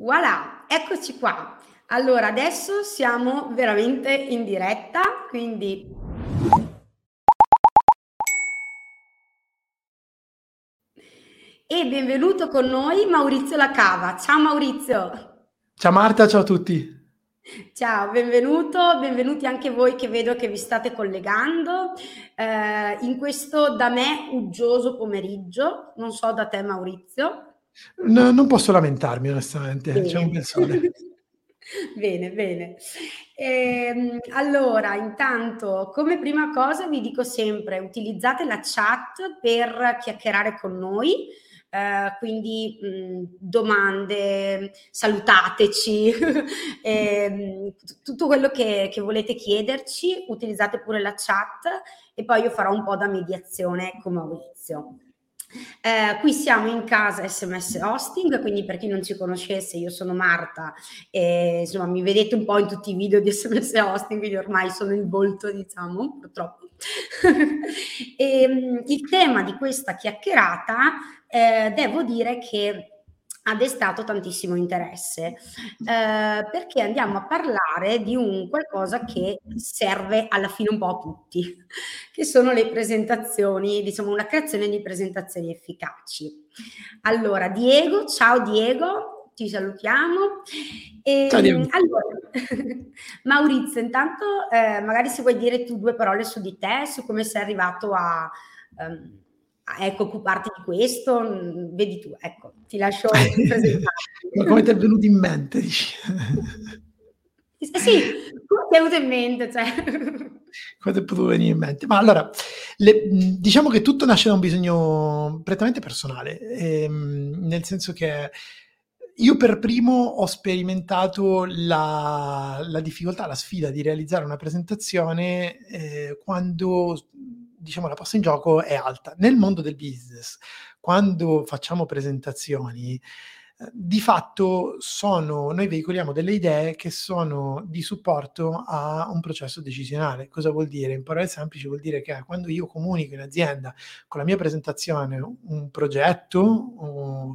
Voilà, eccoci qua. Allora, adesso siamo veramente in diretta, quindi e benvenuto con noi Maurizio Lacava. Ciao Maurizio. Ciao Marta, ciao a tutti. Ciao, benvenuto, benvenuti anche voi che vedo che vi state collegando eh, in questo da me uggioso pomeriggio, non so da te Maurizio. No, non posso lamentarmi onestamente, bene. c'è un bel sole. bene, bene. Ehm, allora, intanto, come prima cosa vi dico sempre, utilizzate la chat per chiacchierare con noi, eh, quindi mh, domande, salutateci, eh, tutto quello che, che volete chiederci, utilizzate pure la chat e poi io farò un po' da mediazione con Maurizio. Eh, qui siamo in casa SMS Hosting, quindi per chi non ci conoscesse, io sono Marta e insomma mi vedete un po' in tutti i video di SMS Hosting, quindi ormai sono il volto, diciamo, purtroppo. e, ehm, il tema di questa chiacchierata, eh, devo dire che ha destato tantissimo interesse eh, perché andiamo a parlare di un qualcosa che serve alla fine un po' a tutti, che sono le presentazioni, diciamo una creazione di presentazioni efficaci. Allora, Diego, ciao Diego, ti salutiamo. E, ciao Diego. Allora, Maurizio, intanto eh, magari se vuoi dire tu due parole su di te, su come sei arrivato a... Um, ecco, occuparti di questo, mm, vedi tu, ecco, ti lascio presentare. Ma come ti è venuto in mente? Sì, come ti è venuto in mente? Cioè. Come ti è potuto venire in mente? Ma allora, le, diciamo che tutto nasce da un bisogno prettamente personale, ehm, nel senso che io per primo ho sperimentato la, la difficoltà, la sfida di realizzare una presentazione eh, quando diciamo, la posta in gioco è alta. Nel mondo del business, quando facciamo presentazioni, di fatto sono, noi veicoliamo delle idee che sono di supporto a un processo decisionale. Cosa vuol dire? In parole semplici vuol dire che quando io comunico in azienda con la mia presentazione un progetto, o,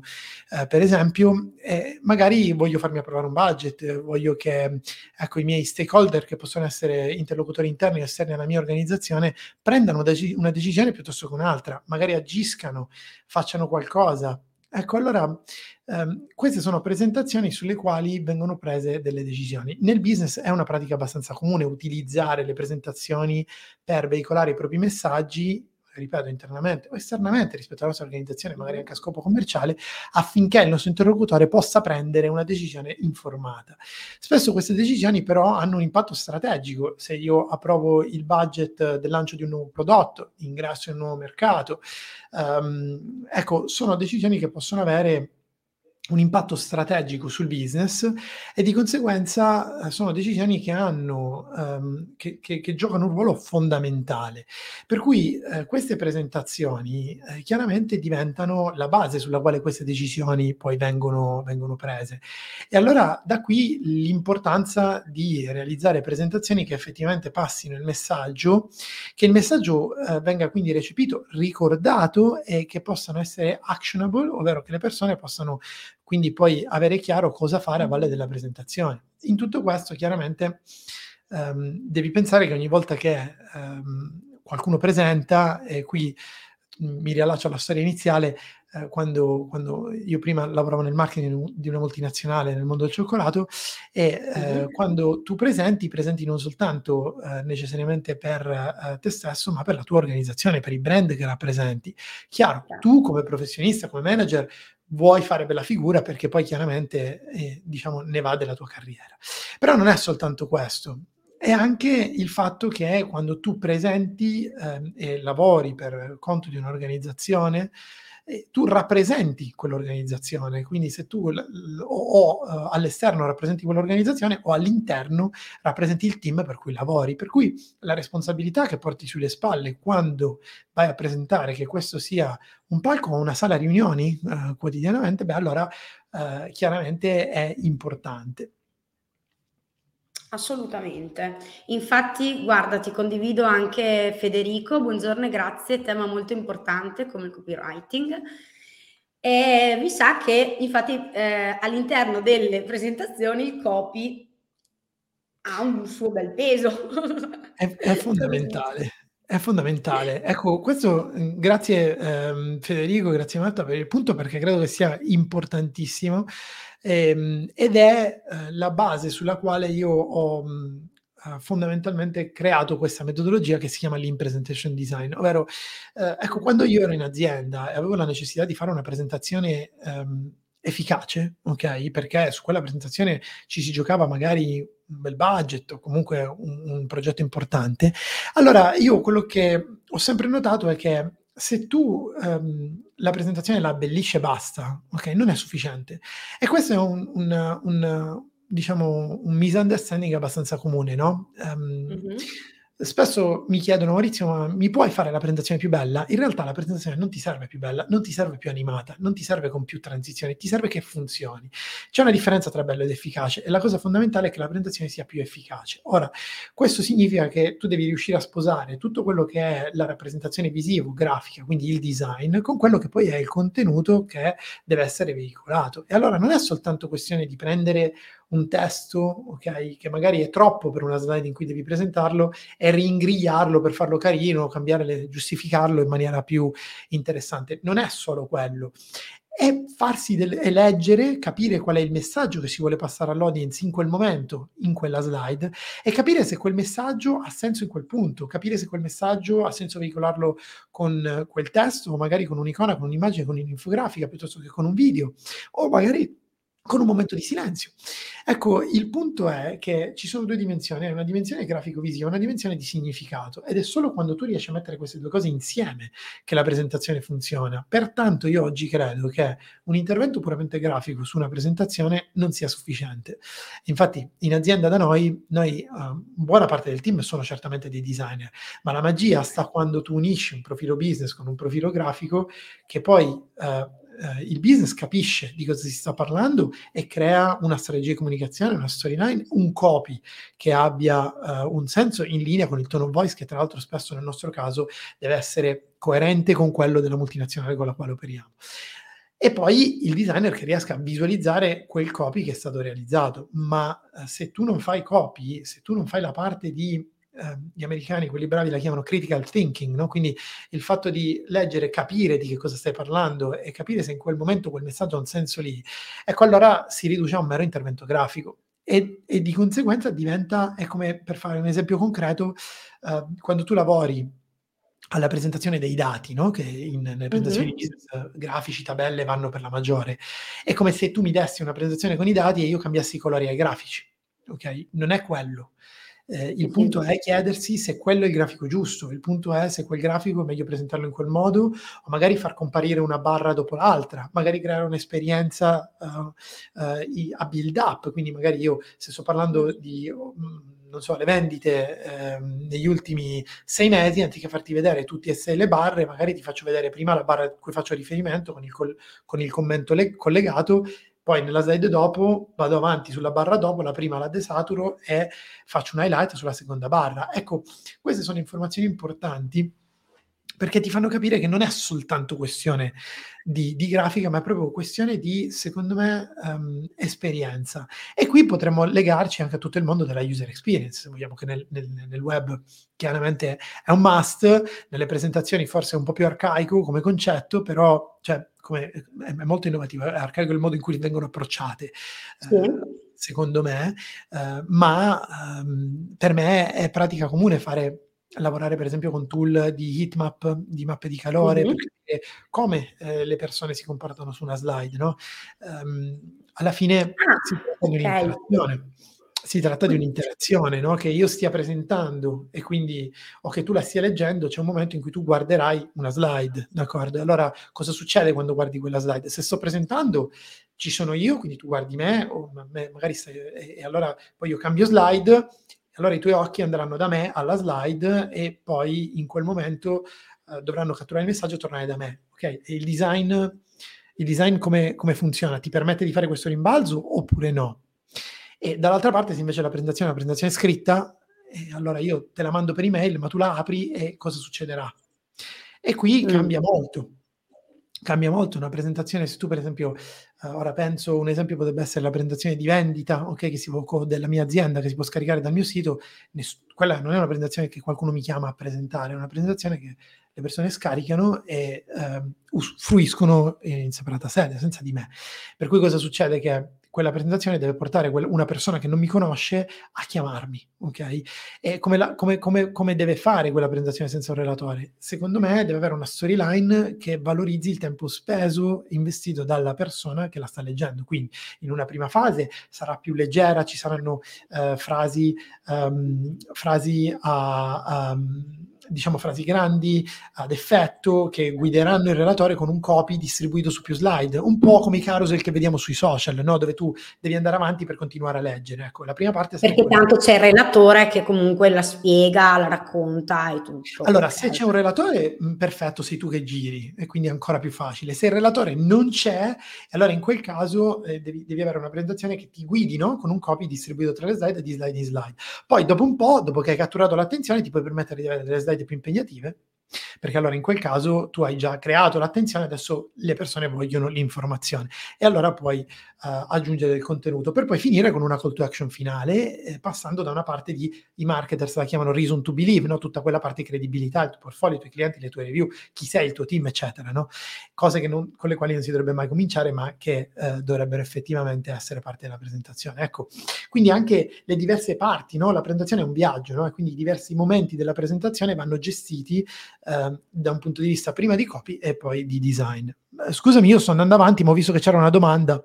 eh, per esempio, eh, magari voglio farmi approvare un budget, voglio che ecco, i miei stakeholder, che possono essere interlocutori interni o esterni alla mia organizzazione, prendano una decisione piuttosto che un'altra, magari agiscano, facciano qualcosa Ecco, allora ehm, queste sono presentazioni sulle quali vengono prese delle decisioni. Nel business è una pratica abbastanza comune utilizzare le presentazioni per veicolare i propri messaggi ripeto, internamente o esternamente rispetto alla nostra organizzazione, magari anche a scopo commerciale, affinché il nostro interlocutore possa prendere una decisione informata. Spesso queste decisioni però hanno un impatto strategico. Se io approvo il budget del lancio di un nuovo prodotto, ingresso in un nuovo mercato, um, ecco, sono decisioni che possono avere un impatto strategico sul business e di conseguenza eh, sono decisioni che hanno um, che, che, che, giocano un ruolo fondamentale. Per cui eh, queste presentazioni eh, chiaramente diventano la base sulla quale queste decisioni poi vengono, vengono prese. E allora da qui l'importanza di realizzare presentazioni che effettivamente passino il messaggio che il messaggio eh, venga quindi recepito ricordato e che possano essere actionable ovvero che le persone possano quindi poi avere chiaro cosa fare a valle della presentazione. In tutto questo chiaramente um, devi pensare che ogni volta che um, qualcuno presenta, e qui mi riallaccio alla storia iniziale, eh, quando, quando, io prima lavoravo nel marketing di una multinazionale nel mondo del cioccolato e eh, uh-huh. quando tu presenti, presenti non soltanto eh, necessariamente per eh, te stesso, ma per la tua organizzazione, per i brand che rappresenti. Chiaro, tu come professionista, come manager, vuoi fare bella figura perché poi chiaramente eh, diciamo ne va della tua carriera. Però non è soltanto questo, è anche il fatto che quando tu presenti eh, e lavori per conto di un'organizzazione, eh, tu rappresenti quell'organizzazione, quindi se tu l- l- o, uh, all'esterno rappresenti quell'organizzazione o all'interno rappresenti il team per cui lavori, per cui la responsabilità che porti sulle spalle quando vai a presentare che questo sia un palco o una sala riunioni uh, quotidianamente, beh allora uh, chiaramente è importante. Assolutamente. Infatti, guarda, ti condivido anche Federico, buongiorno e grazie, tema molto importante come il copywriting. E vi sa che infatti eh, all'interno delle presentazioni il copy ha un suo bel peso. È, è fondamentale. È fondamentale. Ecco, questo mhmm, grazie ehm, Federico, grazie Marta per il punto perché credo che sia importantissimo ehm, ed è eh, la base sulla quale io ho mh, mhmm, fondamentalmente creato questa metodologia che si chiama Lean Presentation Design, ovvero eh, ecco, quando io ero in azienda e avevo la necessità di fare una presentazione ehm, efficace, ok? Perché su quella presentazione ci si giocava magari un bel budget o comunque un, un progetto importante. Allora, io quello che ho sempre notato è che se tu um, la presentazione la abbellisce e basta, ok, non è sufficiente. E questo è un, un, un diciamo, un misunderstanding abbastanza comune, no? Um, mm-hmm spesso mi chiedono Maurizio ma mi puoi fare la presentazione più bella? In realtà la presentazione non ti serve più bella, non ti serve più animata, non ti serve con più transizioni, ti serve che funzioni. C'è una differenza tra bello ed efficace e la cosa fondamentale è che la presentazione sia più efficace. Ora, questo significa che tu devi riuscire a sposare tutto quello che è la rappresentazione visiva, grafica, quindi il design, con quello che poi è il contenuto che deve essere veicolato. E allora non è soltanto questione di prendere un testo, ok, che magari è troppo per una slide in cui devi presentarlo e ringrigliarlo per farlo carino, cambiare, giustificarlo in maniera più interessante. Non è solo quello. È farsi del, è leggere, capire qual è il messaggio che si vuole passare all'audience in quel momento, in quella slide, e capire se quel messaggio ha senso in quel punto, capire se quel messaggio ha senso veicolarlo con quel testo, o magari con un'icona, con un'immagine, con un'infografica, piuttosto che con un video, o magari con un momento di silenzio. Ecco, il punto è che ci sono due dimensioni, una dimensione grafico-visiva, una dimensione di significato ed è solo quando tu riesci a mettere queste due cose insieme che la presentazione funziona. Pertanto io oggi credo che un intervento puramente grafico su una presentazione non sia sufficiente. Infatti in azienda da noi, noi uh, buona parte del team sono certamente dei designer, ma la magia sta quando tu unisci un profilo business con un profilo grafico che poi uh, eh, il business capisce di cosa si sta parlando e crea una strategia di comunicazione, una storyline, un copy che abbia eh, un senso in linea con il tone of voice che tra l'altro spesso nel nostro caso deve essere coerente con quello della multinazionale con la quale operiamo. E poi il designer che riesca a visualizzare quel copy che è stato realizzato. Ma eh, se tu non fai copy, se tu non fai la parte di eh, gli americani, quelli bravi, la chiamano critical thinking, no? quindi il fatto di leggere, capire di che cosa stai parlando e capire se in quel momento quel messaggio ha un senso lì, ecco allora si riduce a un mero intervento grafico. E, e di conseguenza diventa, è come per fare un esempio concreto, eh, quando tu lavori alla presentazione dei dati, no? che in, nelle presentazioni mm-hmm. business uh, grafici, tabelle vanno per la maggiore. È come se tu mi dessi una presentazione con i dati e io cambiassi i colori ai grafici. Ok? Non è quello. Eh, il punto è chiedersi se quello è il grafico giusto, il punto è se quel grafico è meglio presentarlo in quel modo o magari far comparire una barra dopo l'altra, magari creare un'esperienza uh, uh, a build up, quindi magari io se sto parlando di... Um, non so, le vendite eh, negli ultimi sei mesi, anziché farti vedere tutte e sei le barre, magari ti faccio vedere prima la barra a cui faccio riferimento con il, col- con il commento le- collegato poi nella slide dopo vado avanti sulla barra dopo, la prima la desaturo e faccio un highlight sulla seconda barra. Ecco, queste sono informazioni importanti perché ti fanno capire che non è soltanto questione di, di grafica, ma è proprio questione di, secondo me, um, esperienza. E qui potremmo legarci anche a tutto il mondo della user experience, se vogliamo che nel, nel, nel web chiaramente è un must, nelle presentazioni forse è un po' più arcaico come concetto, però cioè, come, è, molto innovativo, è arcaico il modo in cui vengono approcciate. Sì. Eh, secondo me, eh, ma ehm, per me è pratica comune fare lavorare per esempio con tool di heatmap, di mappe di calore, mm-hmm. per come eh, le persone si comportano su una slide, no? Um, alla fine ah, si tratta di un'interazione. Si tratta di un'interazione, no? Che io stia presentando e quindi o che tu la stia leggendo, c'è un momento in cui tu guarderai una slide, d'accordo? Allora, cosa succede quando guardi quella slide? Se sto presentando, ci sono io, quindi tu guardi me, o me, magari stai, e, e allora poi io cambio slide allora i tuoi occhi andranno da me alla slide e poi in quel momento eh, dovranno catturare il messaggio e tornare da me. Ok? E il design, il design come, come, funziona? Ti permette di fare questo rimbalzo oppure no? E dall'altra parte, se invece la presentazione è una presentazione scritta, eh, allora io te la mando per email, ma tu la apri e cosa succederà? E qui mm. cambia molto cambia molto una presentazione. Se tu, per esempio, uh, ora penso un esempio potrebbe essere la presentazione di vendita, ok, che si può, della mia azienda che si può scaricare dal mio sito. Ness- quella non è una presentazione che qualcuno mi chiama a presentare, è una presentazione che le persone scaricano e uh, fruiscono in separata sede, senza di me. Per cui cosa succede? Che quella presentazione deve portare una persona che non mi conosce a chiamarmi, ok? E come, la, come, come, come, deve fare quella presentazione senza un relatore? Secondo me deve avere una storyline che valorizzi il tempo speso investito dalla persona che la sta leggendo. Quindi in una prima fase sarà più leggera, ci saranno uh, frasi, um, frasi a... Um, diciamo frasi grandi ad effetto che guideranno il relatore con un copy distribuito su più slide, un po' come i carousel che vediamo sui social, no? dove tu devi andare avanti per continuare a leggere. Ecco, la prima parte Perché tanto c'è il relatore che comunque la spiega, la racconta e tutto. Allora, se c'è un relatore, mm, perfetto, sei tu che giri e quindi è ancora più facile. Se il relatore non c'è, allora in quel caso eh, devi, devi, avere una presentazione che ti guidi no? con un copy distribuito tra le slide e di slide in slide. Poi dopo un po', dopo che hai catturato l'attenzione, ti puoi permettere di avere delle slide slide più impegnative, perché allora in quel caso tu hai già creato l'attenzione, adesso le persone vogliono l'informazione e allora puoi uh, aggiungere del contenuto per poi finire con una call to action finale, eh, passando da una parte di i marketers la chiamano reason to believe, no? tutta quella parte di credibilità, il tuo portfolio, i tuoi clienti, le tue review, chi sei, il tuo team, eccetera, no? cose non, con le quali non si dovrebbe mai cominciare, ma che uh, dovrebbero effettivamente essere parte della presentazione. Ecco, quindi anche le diverse parti, no? la presentazione è un viaggio, e quindi i diversi momenti della presentazione vanno gestiti uh, da un punto di vista prima di copy e poi di design. Scusami, io sto andando avanti, ma ho visto che c'era una domanda.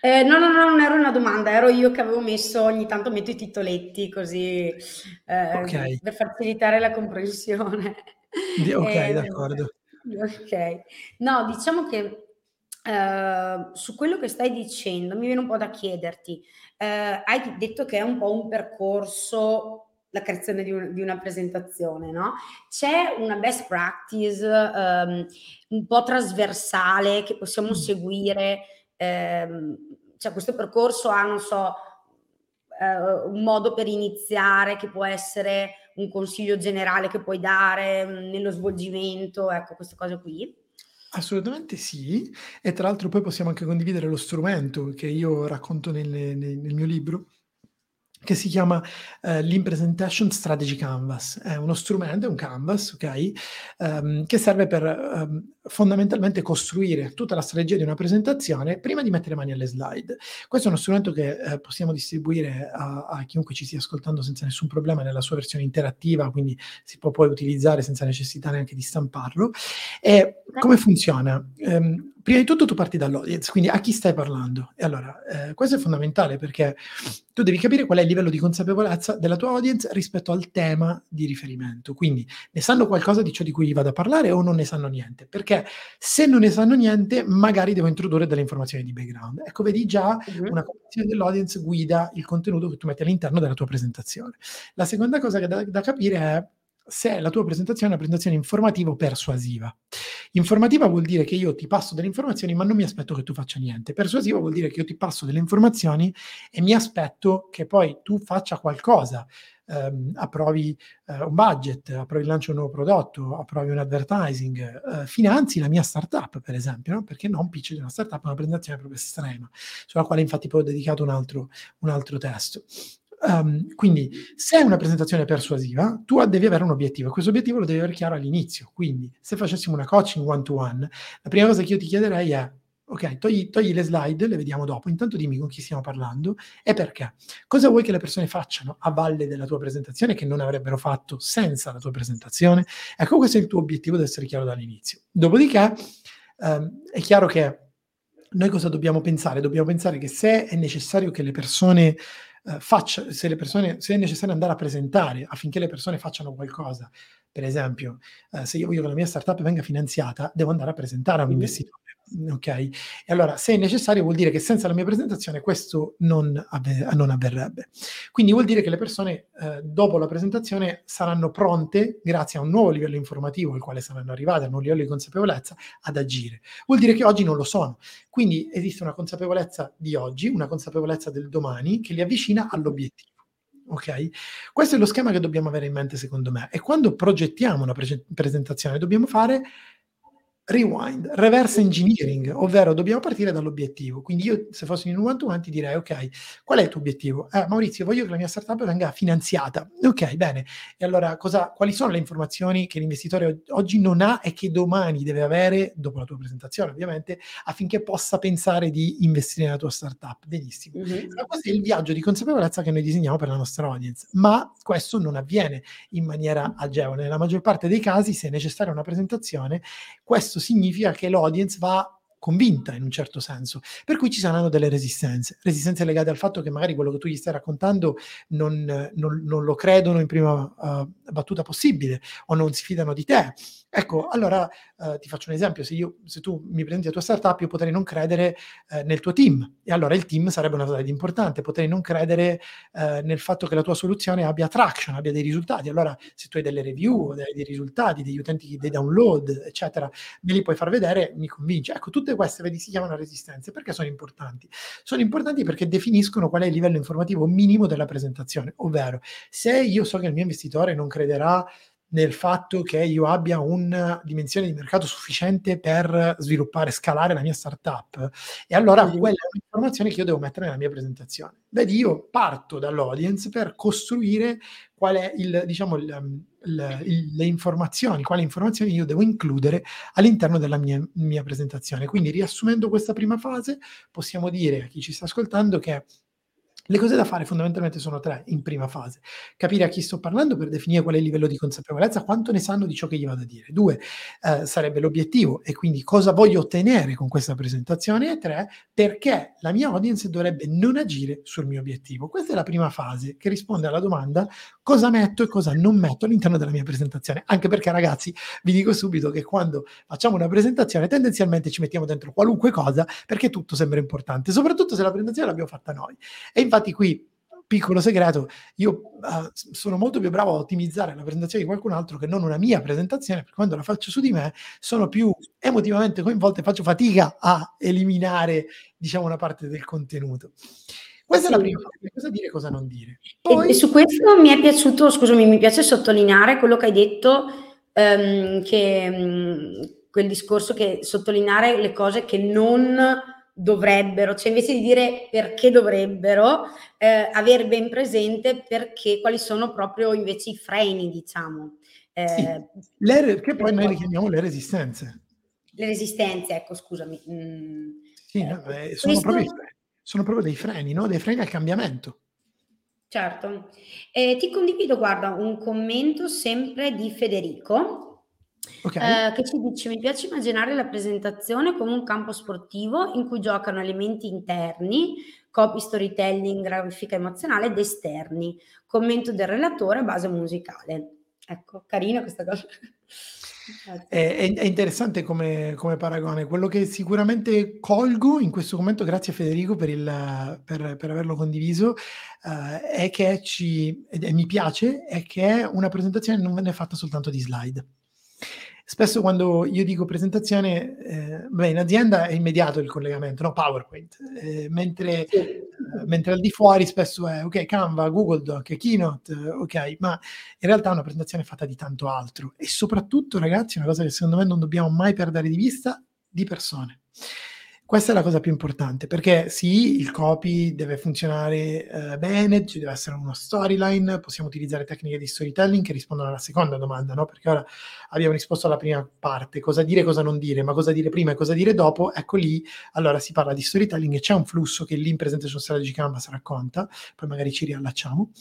Eh, no, no, no, non era una domanda, ero io che avevo messo, ogni tanto metto i titoletti così eh, okay. per facilitare la comprensione. Ok, eh, d'accordo. Ok, no, diciamo che Uh, su quello che stai dicendo mi viene un po' da chiederti, uh, hai detto che è un po' un percorso la creazione di, un, di, una presentazione, no? C'è una best practice um, un po' trasversale che possiamo mm. seguire ehm, cioè questo percorso ha, non so, eh, un modo per iniziare che può essere un consiglio generale che puoi dare mm, nello svolgimento, ecco, queste cose qui? Assolutamente sì, e tra l'altro poi possiamo anche condividere lo strumento che io racconto nel, nel, nel mio libro, che si chiama uh, l'Impresentation Strategy Canvas. È uno strumento, è un canvas, ok? Um, che serve per um, fondamentalmente costruire tutta la strategia di una presentazione prima di mettere mani alle slide. Questo è uno strumento che eh, possiamo distribuire a, a, chiunque ci stia ascoltando senza nessun problema nella sua versione interattiva, quindi si può poi utilizzare senza necessità neanche di stamparlo. E come funziona? Um, prima di tutto tu parti dall'audience, quindi a chi stai parlando. E allora, eh, questo è fondamentale perché tu devi capire qual è il livello di consapevolezza della tua audience rispetto al tema di riferimento. Quindi ne sanno qualcosa di ciò di cui vado a parlare o non ne sanno niente? Perché se non ne sanno niente, magari devo introdurre delle informazioni di background. Ecco, vedi già uh-huh. una cognizione dell'audience guida il contenuto che tu metti all'interno della tua presentazione. La seconda cosa che da, da capire è se la tua presentazione è una presentazione informativa o persuasiva. Informativa vuol dire che io ti passo delle informazioni ma non mi aspetto che tu faccia niente. Persuasiva vuol dire che io ti passo delle informazioni e mi aspetto che poi tu faccia qualcosa. Um, approvi uh, un budget, approvi il lancio di un nuovo prodotto, approvi un advertising, uh, finanzi la mia startup, per esempio, no? perché non pitch di una startup, è una presentazione proprio estrema, sulla quale infatti poi ho dedicato un altro, un altro testo. Um, quindi, se è una presentazione persuasiva, tu devi avere un obiettivo e questo obiettivo lo devi avere chiaro all'inizio. Quindi, se facessimo una coaching one-to-one, la prima cosa che io ti chiederei è: ok, togli, togli, le slide, le vediamo dopo. Intanto dimmi con chi stiamo parlando e perché. Cosa vuoi che le persone facciano a valle della tua presentazione che non avrebbero fatto senza la tua presentazione? Ecco, questo è il tuo obiettivo, deve essere chiaro dall'inizio. Dopodiché, um, è chiaro che noi cosa dobbiamo pensare? Dobbiamo pensare che se è necessario che le persone eh, faccia, se, le persone, se è necessario andare a presentare affinché le persone facciano qualcosa, per esempio, eh, se io voglio che la mia startup venga finanziata, devo andare a presentare a un investitore. Ok? E allora, se è necessario, vuol dire che senza la mia presentazione questo non, avver- non avverrebbe. Quindi vuol dire che le persone, eh, dopo la presentazione, saranno pronte, grazie a un nuovo livello informativo al quale saranno arrivate, a un livello di consapevolezza, ad agire. Vuol dire che oggi non lo sono. Quindi esiste una consapevolezza di oggi, una consapevolezza del domani che li avvicina all'obiettivo. Ok? Questo è lo schema che dobbiamo avere in mente, secondo me. E quando progettiamo una pre- presentazione, dobbiamo fare rewind, reverse engineering, ovvero dobbiamo partire dall'obiettivo. Quindi io se fossi in un one-to-one ti direi, ok, qual è il tuo obiettivo? Eh, Maurizio, voglio che la mia startup venga finanziata. Ok, bene. E allora cosa, quali sono le informazioni che l'investitore oggi non ha e che domani deve avere, dopo la tua presentazione ovviamente, affinché possa pensare di investire nella tua startup? Benissimo. Mm-hmm. Questo è il viaggio di consapevolezza che noi disegniamo per la nostra audience, ma questo non avviene in maniera agevole. Nella maggior parte dei casi, se è necessaria una presentazione, questo questo significa che l'audience va convinta in un certo senso, per cui ci saranno delle resistenze, resistenze legate al fatto che magari quello che tu gli stai raccontando non, non, non lo credono in prima uh, battuta possibile o non si fidano di te Ecco, allora eh, ti faccio un esempio, se, io, se, tu mi prendi la tua startup, io potrei non credere eh, nel tuo team e allora il team sarebbe una cosa importante, potrei non credere eh, nel fatto che la tua soluzione abbia traction, abbia dei risultati. Allora se tu hai delle review, dei, dei risultati, degli utenti, dei download, eccetera, me li puoi far vedere, mi convince. Ecco, tutte queste, vedi, si chiamano resistenze. Perché sono importanti? Sono importanti perché definiscono qual è il livello informativo minimo della presentazione, ovvero se io so che il mio investitore non crederà nel fatto che io abbia una dimensione di mercato sufficiente per sviluppare, scalare la mia startup. E allora mm quella è un'informazione che io devo mettere nella mia presentazione. Vedi, io parto dall'audience per costruire qual è il, diciamo, il, um, il, il, le informazioni, quali informazioni io devo includere all'interno della mia, mia presentazione. Quindi riassumendo questa prima fase, possiamo dire a chi ci sta ascoltando che le cose da fare fondamentalmente sono tre in prima fase. Capire a chi sto parlando per definire qual è il livello di consapevolezza, quanto ne sanno di ciò che gli vado a dire. Due, eh, sarebbe l'obiettivo e quindi cosa voglio ottenere con questa presentazione. E tre, perché la mia audience dovrebbe non agire sul mio obiettivo. Questa è la prima fase che risponde alla domanda cosa metto e cosa non metto all'interno della mia presentazione. Anche perché ragazzi, vi dico subito che quando facciamo una presentazione tendenzialmente ci mettiamo dentro qualunque cosa perché tutto sembra importante, soprattutto se la presentazione l'abbiamo fatta noi. E infatti infatti qui piccolo segreto, io uh, sono molto più bravo a ottimizzare la presentazione di qualcun altro che non una mia presentazione, perché quando la faccio su di me sono più emotivamente coinvolto e faccio fatica a eliminare, diciamo, una parte del contenuto. Questa sì. è la prima parte, cosa dire e cosa non dire. Poi... E, su questo mi è piaciuto, scusami, mi piace sottolineare quello che hai detto, um, che um, quel discorso che sottolineare le cose che non dovrebbero, cioè invece di dire perché dovrebbero, eh, avere ben presente perché, quali sono proprio invece i freni, diciamo. Eh, sì, le, che poi noi li chiamiamo le resistenze. Le resistenze, ecco, scusami. Mm, sì, no, eh, sono, questo... proprio, sono, proprio, dei freni, no? Dei freni al cambiamento. Certo. ti condivido, guarda, un commento sempre di Federico Okay. Eh, che ci dice: Mi piace immaginare la presentazione come un campo sportivo in cui giocano elementi interni, copy, storytelling, grafica emozionale ed esterni. Commento del relatore a base musicale. Ecco, carina questa cosa. È, è, interessante come, come, paragone. Quello che sicuramente colgo in questo commento, grazie a Federico per, il, per, per averlo condiviso, uh, è che ci, e mi piace, è che una presentazione non venne fatta soltanto di slide spesso quando io dico presentazione, eh, beh, in azienda è immediato il collegamento, no? PowerPoint, eh, mentre, sì. eh, mentre, al di fuori spesso è ok, Canva, Google Doc, Keynote, ok, ma in realtà è una presentazione fatta di tanto altro e soprattutto, ragazzi, una cosa che secondo me non dobbiamo mai perdere di vista, di persone. Questa è la cosa più importante, perché sì, il copy deve funzionare eh, bene, ci deve essere una storyline, possiamo utilizzare tecniche di storytelling che rispondono alla seconda domanda, no? Perché ora abbiamo risposto alla prima parte, cosa dire, cosa non dire, ma cosa dire prima e cosa dire dopo, ecco lì, allora si parla di storytelling e c'è un flusso che lì in Presentation Strategy Canvas racconta, poi magari ci riallacciamo,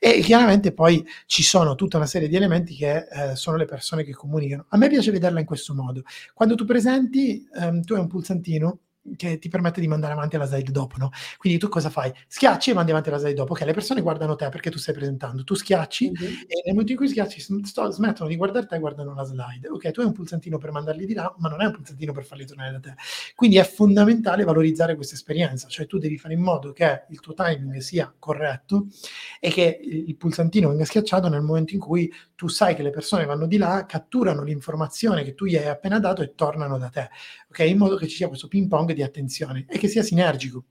e chiaramente poi ci sono tutta una serie di elementi che eh, sono le persone che comunicano. A me piace vederla in questo modo. Quando tu presenti, ehm, tu hai un pulsantino che ti permette di mandare avanti la slide dopo, no? Quindi tu cosa fai? Schiacci e mandi avanti la slide dopo, ok? Le persone guardano te perché tu stai presentando, tu schiacci mm-hmm. e nel momento in cui schiacci sto, smettono di guardare te e guardano la slide. Ok, tu hai un pulsantino per mandarli di là, ma non è un pulsantino per farli tornare da te. Quindi è fondamentale valorizzare questa esperienza, cioè tu devi fare in modo che il tuo timing sia corretto e che il pulsantino venga schiacciato nel momento in cui tu sai che le persone vanno di là, catturano l'informazione che tu gli hai appena dato e tornano da te, ok? In modo che ci sia questo ping pong di attenzione e che sia sinergico.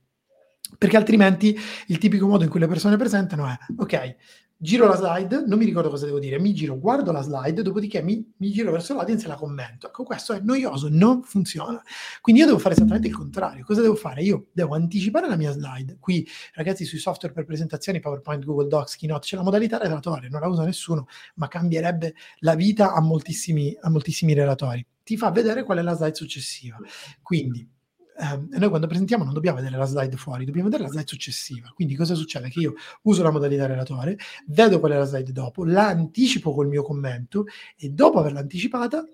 Perché altrimenti il tipico modo in cui le persone presentano è, ok, giro la slide, non mi ricordo cosa devo dire, mi giro, guardo la slide, dopodiché mi, mi giro verso l'audience e la commento. Ecco, questo è noioso, non funziona. Quindi io devo fare esattamente il contrario. Cosa devo fare? Io devo anticipare la mia slide. Qui, ragazzi, sui software per presentazioni, PowerPoint, Google Docs, Keynote, c'è la modalità relatoria, non la usa nessuno, ma cambierebbe la vita a moltissimi, a moltissimi relatori. Ti fa vedere qual è la slide successiva. Quindi, eh, noi quando presentiamo non dobbiamo vedere la slide fuori, dobbiamo vedere la slide successiva. Quindi cosa succede? Che io uso la modalità relatore, vedo qual è la slide dopo, la anticipo col mio commento e dopo averla anticipata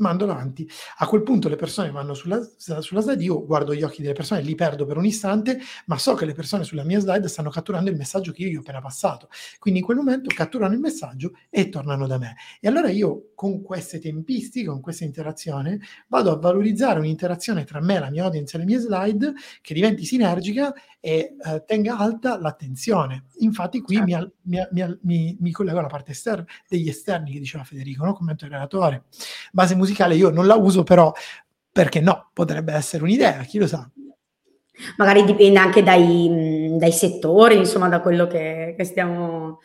mando avanti. A quel punto le persone vanno sulla, sulla, slide, io guardo gli occhi delle persone, li perdo per un istante, ma so che le persone sulla mia slide stanno catturando il messaggio che io gli ho appena passato. Quindi in quel momento catturano il messaggio e tornano da me. E allora io con queste tempistiche, con questa interazione, vado a valorizzare un'interazione tra me, la mia audience e le mie slide che diventi sinergica e eh, tenga alta l'attenzione. Infatti qui certo. mi, mi, mi, mi, collego alla parte esterna, degli esterni che diceva Federico, no? commento il relatore. Base musicale io non la uso, però perché no? Potrebbe essere un'idea, chi lo sa. Magari dipende anche dai, dai settori, insomma, da quello che, che stiamo,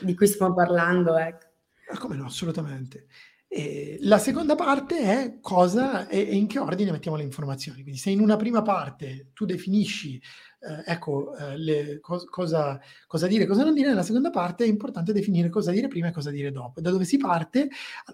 di cui stiamo parlando. Ecco. Ah, come no, assolutamente. E la seconda parte è cosa e, in che ordine mettiamo le informazioni. Quindi se in una prima parte tu definisci eh, ecco, eh, le, co- cosa, cosa, dire, cosa non dire, nella seconda parte è importante definire cosa dire prima e cosa dire dopo. Da dove si parte?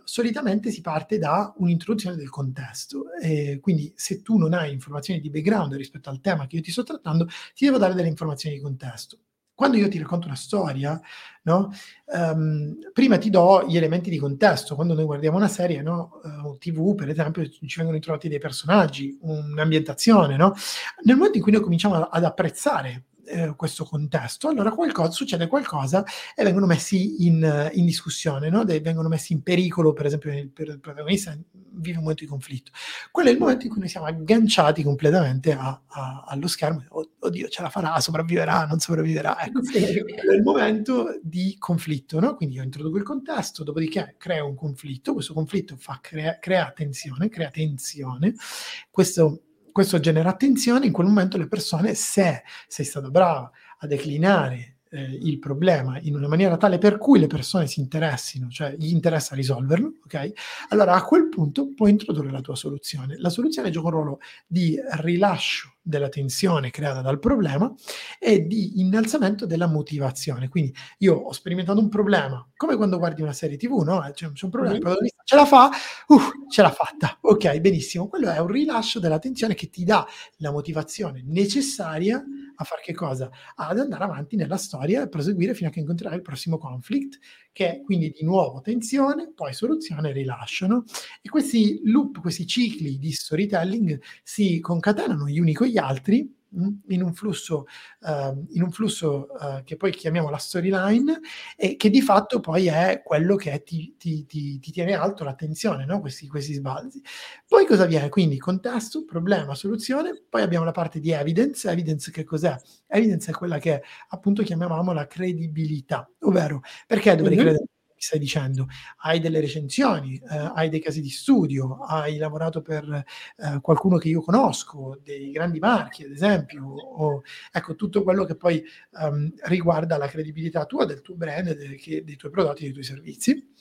Solitamente si parte da un'introduzione del contesto. E quindi se tu non hai informazioni di background rispetto al tema che io ti sto trattando, ti devo dare delle informazioni di contesto. Quando io ti racconto una storia, no? Um, prima ti do gli elementi di contesto. Quando noi guardiamo una serie, no? uh, TV, per esempio, ci vengono introdurti dei personaggi, un'ambientazione. No? Nel momento in cui noi cominciamo ad apprezzare eh, questo contesto, allora qualcosa, succede qualcosa e vengono messi in, in discussione, no? De, vengono messi in pericolo, per esempio il, il protagonista vive un momento di conflitto. Quello è il momento in cui noi siamo agganciati completamente a, a, allo schermo, oddio ce la farà, sopravviverà, non sopravviverà, ecco. È il momento di conflitto, no? quindi io introduco il contesto, dopodiché creo un conflitto, questo conflitto fa, crea, crea tensione, crea tensione, questo questo genera attenzione, in quel momento le persone, se sei stato bravo a declinare eh, il problema in una maniera tale per cui le persone si interessino, cioè gli interessa risolverlo, ok? Allora a quel punto puoi introdurre la tua soluzione. La soluzione gioca un ruolo di rilascio della tensione creata dal problema e di innalzamento della motivazione. Quindi io ho sperimentato un problema, come quando guardi una serie TV, no? Eh, c'è, c'è un problema, il protagonista ce la fa, uh, ce l'ha fatta, ok, benissimo. Quello è un rilascio della tensione che ti dà la motivazione necessaria a fare che cosa? Ad andare avanti nella storia e proseguire fino a che incontrerai il prossimo conflict, che è quindi di nuovo tensione, poi soluzione e rilascio. No? E questi loop, questi cicli di storytelling si concatenano gli uni con gli altri mm, in un flusso, uh, in un flusso uh, che poi chiamiamo la storyline e che di fatto poi è quello che ti, ti, ti, ti, tiene alto l'attenzione, no? questi, questi sbalzi. Poi cosa avviene? Quindi contesto, problema, soluzione, poi abbiamo la parte di evidence. Evidence che cos'è? Evidence è quella che appunto chiamavamo la credibilità, ovvero perché dovrei mm-hmm. credere stai dicendo, hai delle recensioni, eh, hai dei casi di studio, hai lavorato per eh, qualcuno che io conosco, dei grandi marchi ad esempio, o, ecco tutto quello che poi um, riguarda la credibilità tua, del tuo brand, de, che, dei tuoi prodotti, dei tuoi servizi.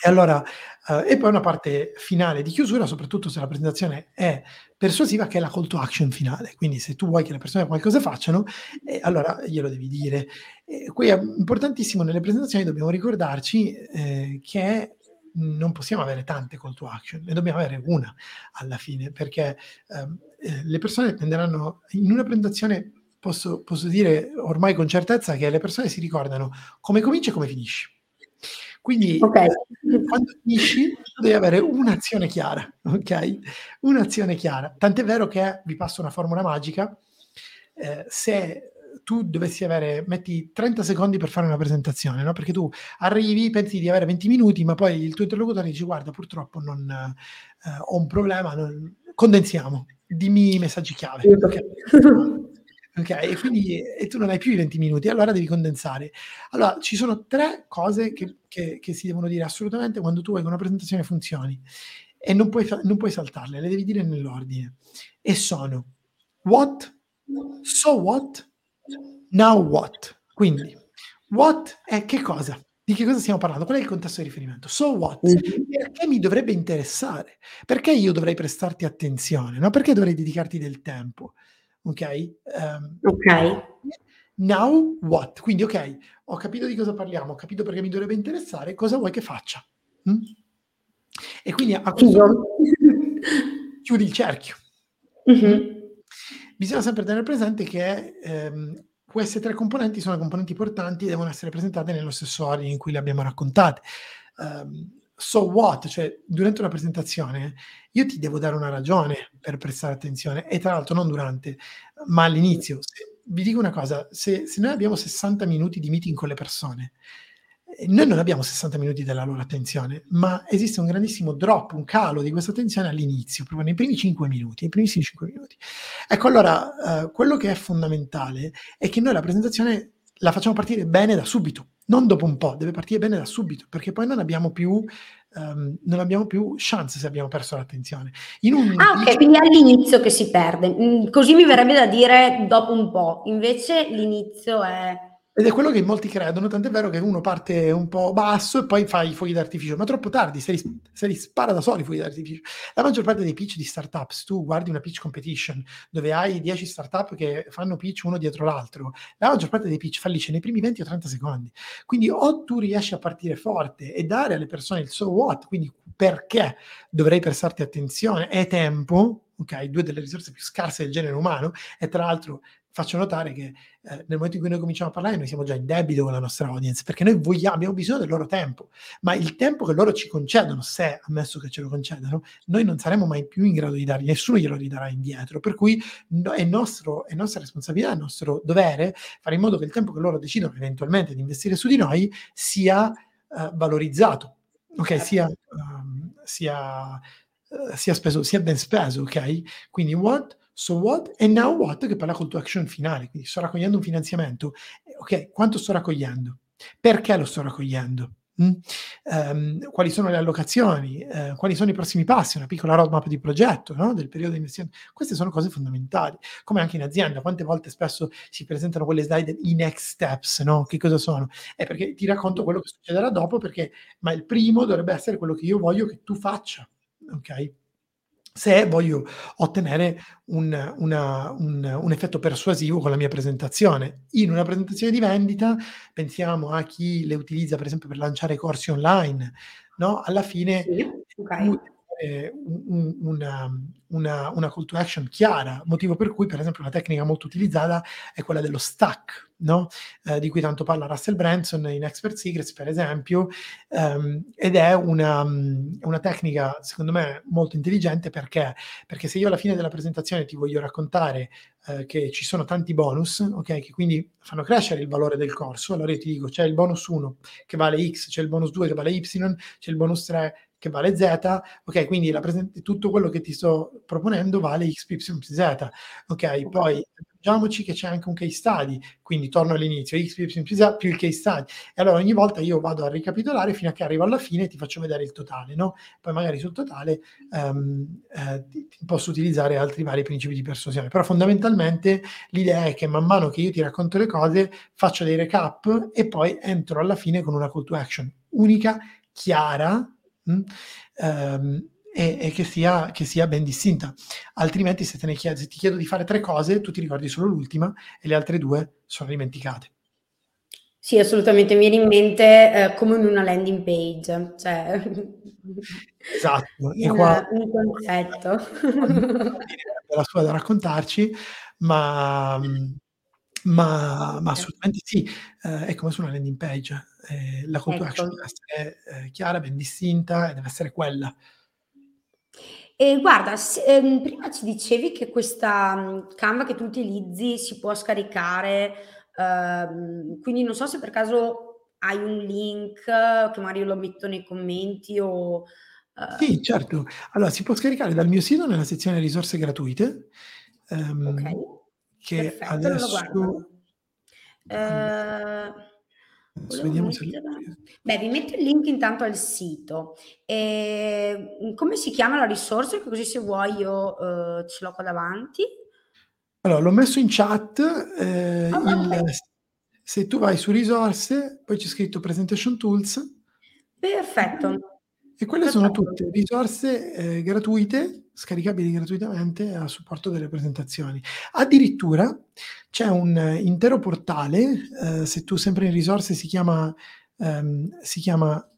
E allora, uh, e poi una parte finale di chiusura, soprattutto se la presentazione è persuasiva, che è la call to action finale. Quindi se tu vuoi che le persone qualcosa facciano, eh, allora glielo devi dire. E qui è importantissimo nelle presentazioni, dobbiamo ricordarci eh, che non possiamo avere tante call to action, ne dobbiamo avere una alla fine, perché ehm, eh, le persone tenderanno, in una presentazione posso, posso dire ormai con certezza che le persone si ricordano come cominci e come finisci quindi okay. quando finisci devi avere un'azione chiara, ok? Un'azione chiara. Tant'è vero che vi passo una formula magica. Eh, se tu dovessi avere, metti 30 secondi per fare una presentazione, no? Perché tu arrivi, pensi di avere 20 minuti, ma poi il tuo interlocutore dice guarda, purtroppo non, eh, ho un problema, non... condensiamo, dimmi i messaggi chiave. Okay? Ok, e quindi e tu non hai più i 20 minuti, allora devi condensare. Allora, ci sono tre cose che, che, che si devono dire assolutamente quando tu vuoi che una presentazione funzioni e non puoi, non puoi saltarle, le devi dire nell'ordine. E sono what, so what, now what. Quindi, what è che cosa? Di che cosa stiamo parlando? Qual è il contesto di riferimento? So what? Mm-hmm. Perché mi dovrebbe interessare? Perché io dovrei prestarti attenzione? No? Perché dovrei dedicarti del tempo? Ok? Um, ok. Now what? Quindi, ok, ho capito di cosa parliamo, ho capito perché mi dovrebbe interessare, cosa vuoi che faccia? Mm? E quindi a questo punto chiudi il cerchio. Mm-hmm. Bisogna sempre tenere presente che ehm, queste tre componenti sono componenti portanti e devono essere presentate nello stesso ordine in cui le abbiamo raccontate. Um, so what, cioè durante una presentazione io ti devo dare una ragione per prestare attenzione e tra l'altro non durante, ma all'inizio. Se, vi dico una cosa, se, se noi abbiamo 60 minuti di meeting con le persone, noi non abbiamo 60 minuti della loro attenzione, ma esiste un grandissimo drop, un calo di questa attenzione all'inizio, proprio nei primi 5 minuti, nei primissimi 5 minuti. Ecco, allora, eh, quello che è fondamentale è che noi la presentazione la facciamo partire bene da subito, non dopo un po', deve partire bene da subito, perché poi non abbiamo più, um, non abbiamo più chance se abbiamo perso l'attenzione. Un, ah, ok, quindi è all'inizio che si perde. Mm, così mi verrebbe da dire dopo un po', invece l'inizio è ed è quello che molti credono, tant'è vero che uno parte un po' basso e poi fa i fuochi d'artificio, ma troppo tardi, se li, se li spara da soli i fuochi d'artificio. La maggior parte dei pitch di startups, tu guardi una pitch competition dove hai 10 startup che fanno pitch uno dietro l'altro, la maggior parte dei pitch fallisce nei primi 20 o 30 secondi. Quindi o tu riesci a partire forte e dare alle persone il so what, quindi perché dovrei prestarti attenzione, e tempo, ok, due delle risorse più scarse del genere umano, e tra l'altro faccio notare che eh, nel momento in cui noi cominciamo a parlare noi siamo già in debito con la nostra audience perché noi vogliamo, abbiamo bisogno del loro tempo. Ma il tempo che loro ci concedono se ammesso che ce lo concedano noi non saremo mai più in grado di dargli nessuno glielo ridarà indietro. Per cui no, è, nostro, è nostra responsabilità è nostro dovere fare in modo che il tempo che loro decidono eventualmente di investire su di noi sia uh, valorizzato ok? Certo. sia, um, sia, uh, sia speso sia ben speso ok? Quindi what So what and now what, che poi è la call to action finale. Quindi sto raccogliendo un finanziamento. Ok, quanto sto raccogliendo? Perché lo sto raccogliendo? Mm? Um, quali sono le allocazioni? Uh, quali sono i prossimi passi? Una piccola roadmap di progetto no? del periodo di investimento. Queste sono cose fondamentali. Come anche in azienda, quante volte spesso si presentano quelle slide i next steps, no? Che cosa sono? È perché ti racconto quello che succederà dopo, perché ma il primo dovrebbe essere quello che io voglio che tu faccia. Ok? Se voglio ottenere un, una, un, un, effetto persuasivo con la mia presentazione. In una presentazione di vendita, pensiamo a chi le utilizza per esempio per lanciare corsi online, no? Alla fine sì, okay eh, un, una, una, una, call to action chiara, motivo per cui per esempio una tecnica molto utilizzata è quella dello stack, no? eh, di cui tanto parla Russell Branson in Expert Secrets per esempio, ehm, ed è una, una, tecnica secondo me molto intelligente perché? perché se io alla fine della presentazione ti voglio raccontare eh, che ci sono tanti bonus, ok, che quindi fanno crescere il valore del corso, allora io ti dico c'è il bonus 1 che vale X, c'è il bonus 2 che vale Y, c'è il bonus 3 che vale Z, ok, quindi present- tutto quello che ti sto proponendo vale X, Y, Z, ok, poi aggiungiamoci che c'è anche un case study, quindi torno all'inizio, X, Y, Z più il case study, e allora ogni volta io vado a ricapitolare fino a che arrivo alla fine e ti faccio vedere il totale, no? Poi magari sul totale um, eh, ti, ti posso utilizzare altri vari principi di persuasione, però fondamentalmente l'idea è che man mano che io ti racconto le cose faccio dei recap e poi entro alla fine con una call to action unica, chiara, Um, e, e che, sia, che, sia, ben distinta. Altrimenti, se, chied- se, ti chiedo di fare tre cose, tu ti ricordi solo l'ultima e le altre due sono dimenticate. Sì, assolutamente, mi viene in mente eh, come in una landing page, cioè esatto, e qua un concetto. la sua da raccontarci, ma ma, ma assolutamente sì, eh, è come su una landing page. Eh, la call to action deve ecco. essere eh, chiara, ben distinta e deve essere quella. E guarda, se, ehm, prima ci dicevi che questa mh, Canva che tu utilizzi si può scaricare, ehm, quindi non so se per caso hai un link che magari lo metto nei commenti o... Eh... Sì, certo. Allora, si può scaricare dal mio sito nella sezione risorse gratuite. Um, ok che Perfetto, adesso... Eh, vediamo se... Beh, vi metto il link intanto al sito. E, mm, come si chiama la risorsa? Così se vuoi io uh, ce l'ho qua davanti. Allora, l'ho messo in chat. Eh, oh, il, Se tu vai su risorse, poi c'è scritto Presentation Tools. Perfetto. E quelle sono tutte risorse eh, gratuite, scaricabili gratuitamente a supporto delle presentazioni. Addirittura c'è un intero portale, eh, se tu sempre in risorse si chiama, ehm, si chiama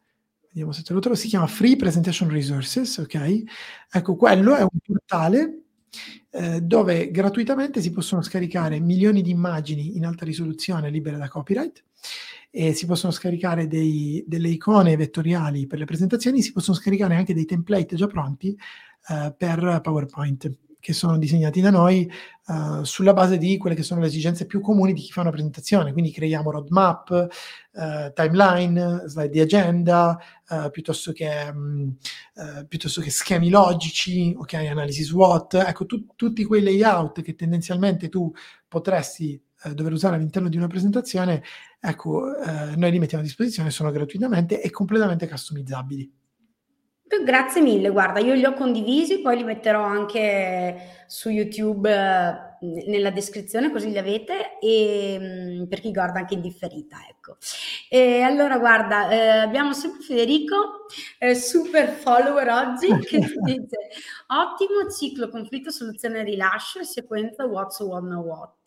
vediamo se te lo trovo, si chiama Free Presentation Resources, ok? Ecco, quello è un portale eh, dove gratuitamente si possono scaricare milioni di immagini in alta risoluzione libere da copyright e si possono scaricare dei, delle icone vettoriali per le presentazioni, si possono scaricare anche dei template già pronti eh, per PowerPoint che sono disegnati da noi uh, sulla base di quelle che sono le esigenze più comuni di chi fa una presentazione. Quindi creiamo roadmap, uh, timeline, slide di agenda, uh, piuttosto, che, um, piuttosto, che, schemi logici, ok, analisi SWOT. Ecco, tu, tutti quei layout che tendenzialmente tu potresti dover usare all'interno di una presentazione, ecco, noi li mettiamo a disposizione, sono gratuitamente e completamente customizzabili. Grazie mille, guarda, io li ho condivisi, poi li metterò anche su YouTube eh, nella descrizione così li avete e mm, per chi guarda anche in differita, ecco. E allora guarda, eh, abbiamo sempre Federico, eh, super follower oggi, che dice ottimo ciclo conflitto, soluzione, rilascio e sequenza what's what no what.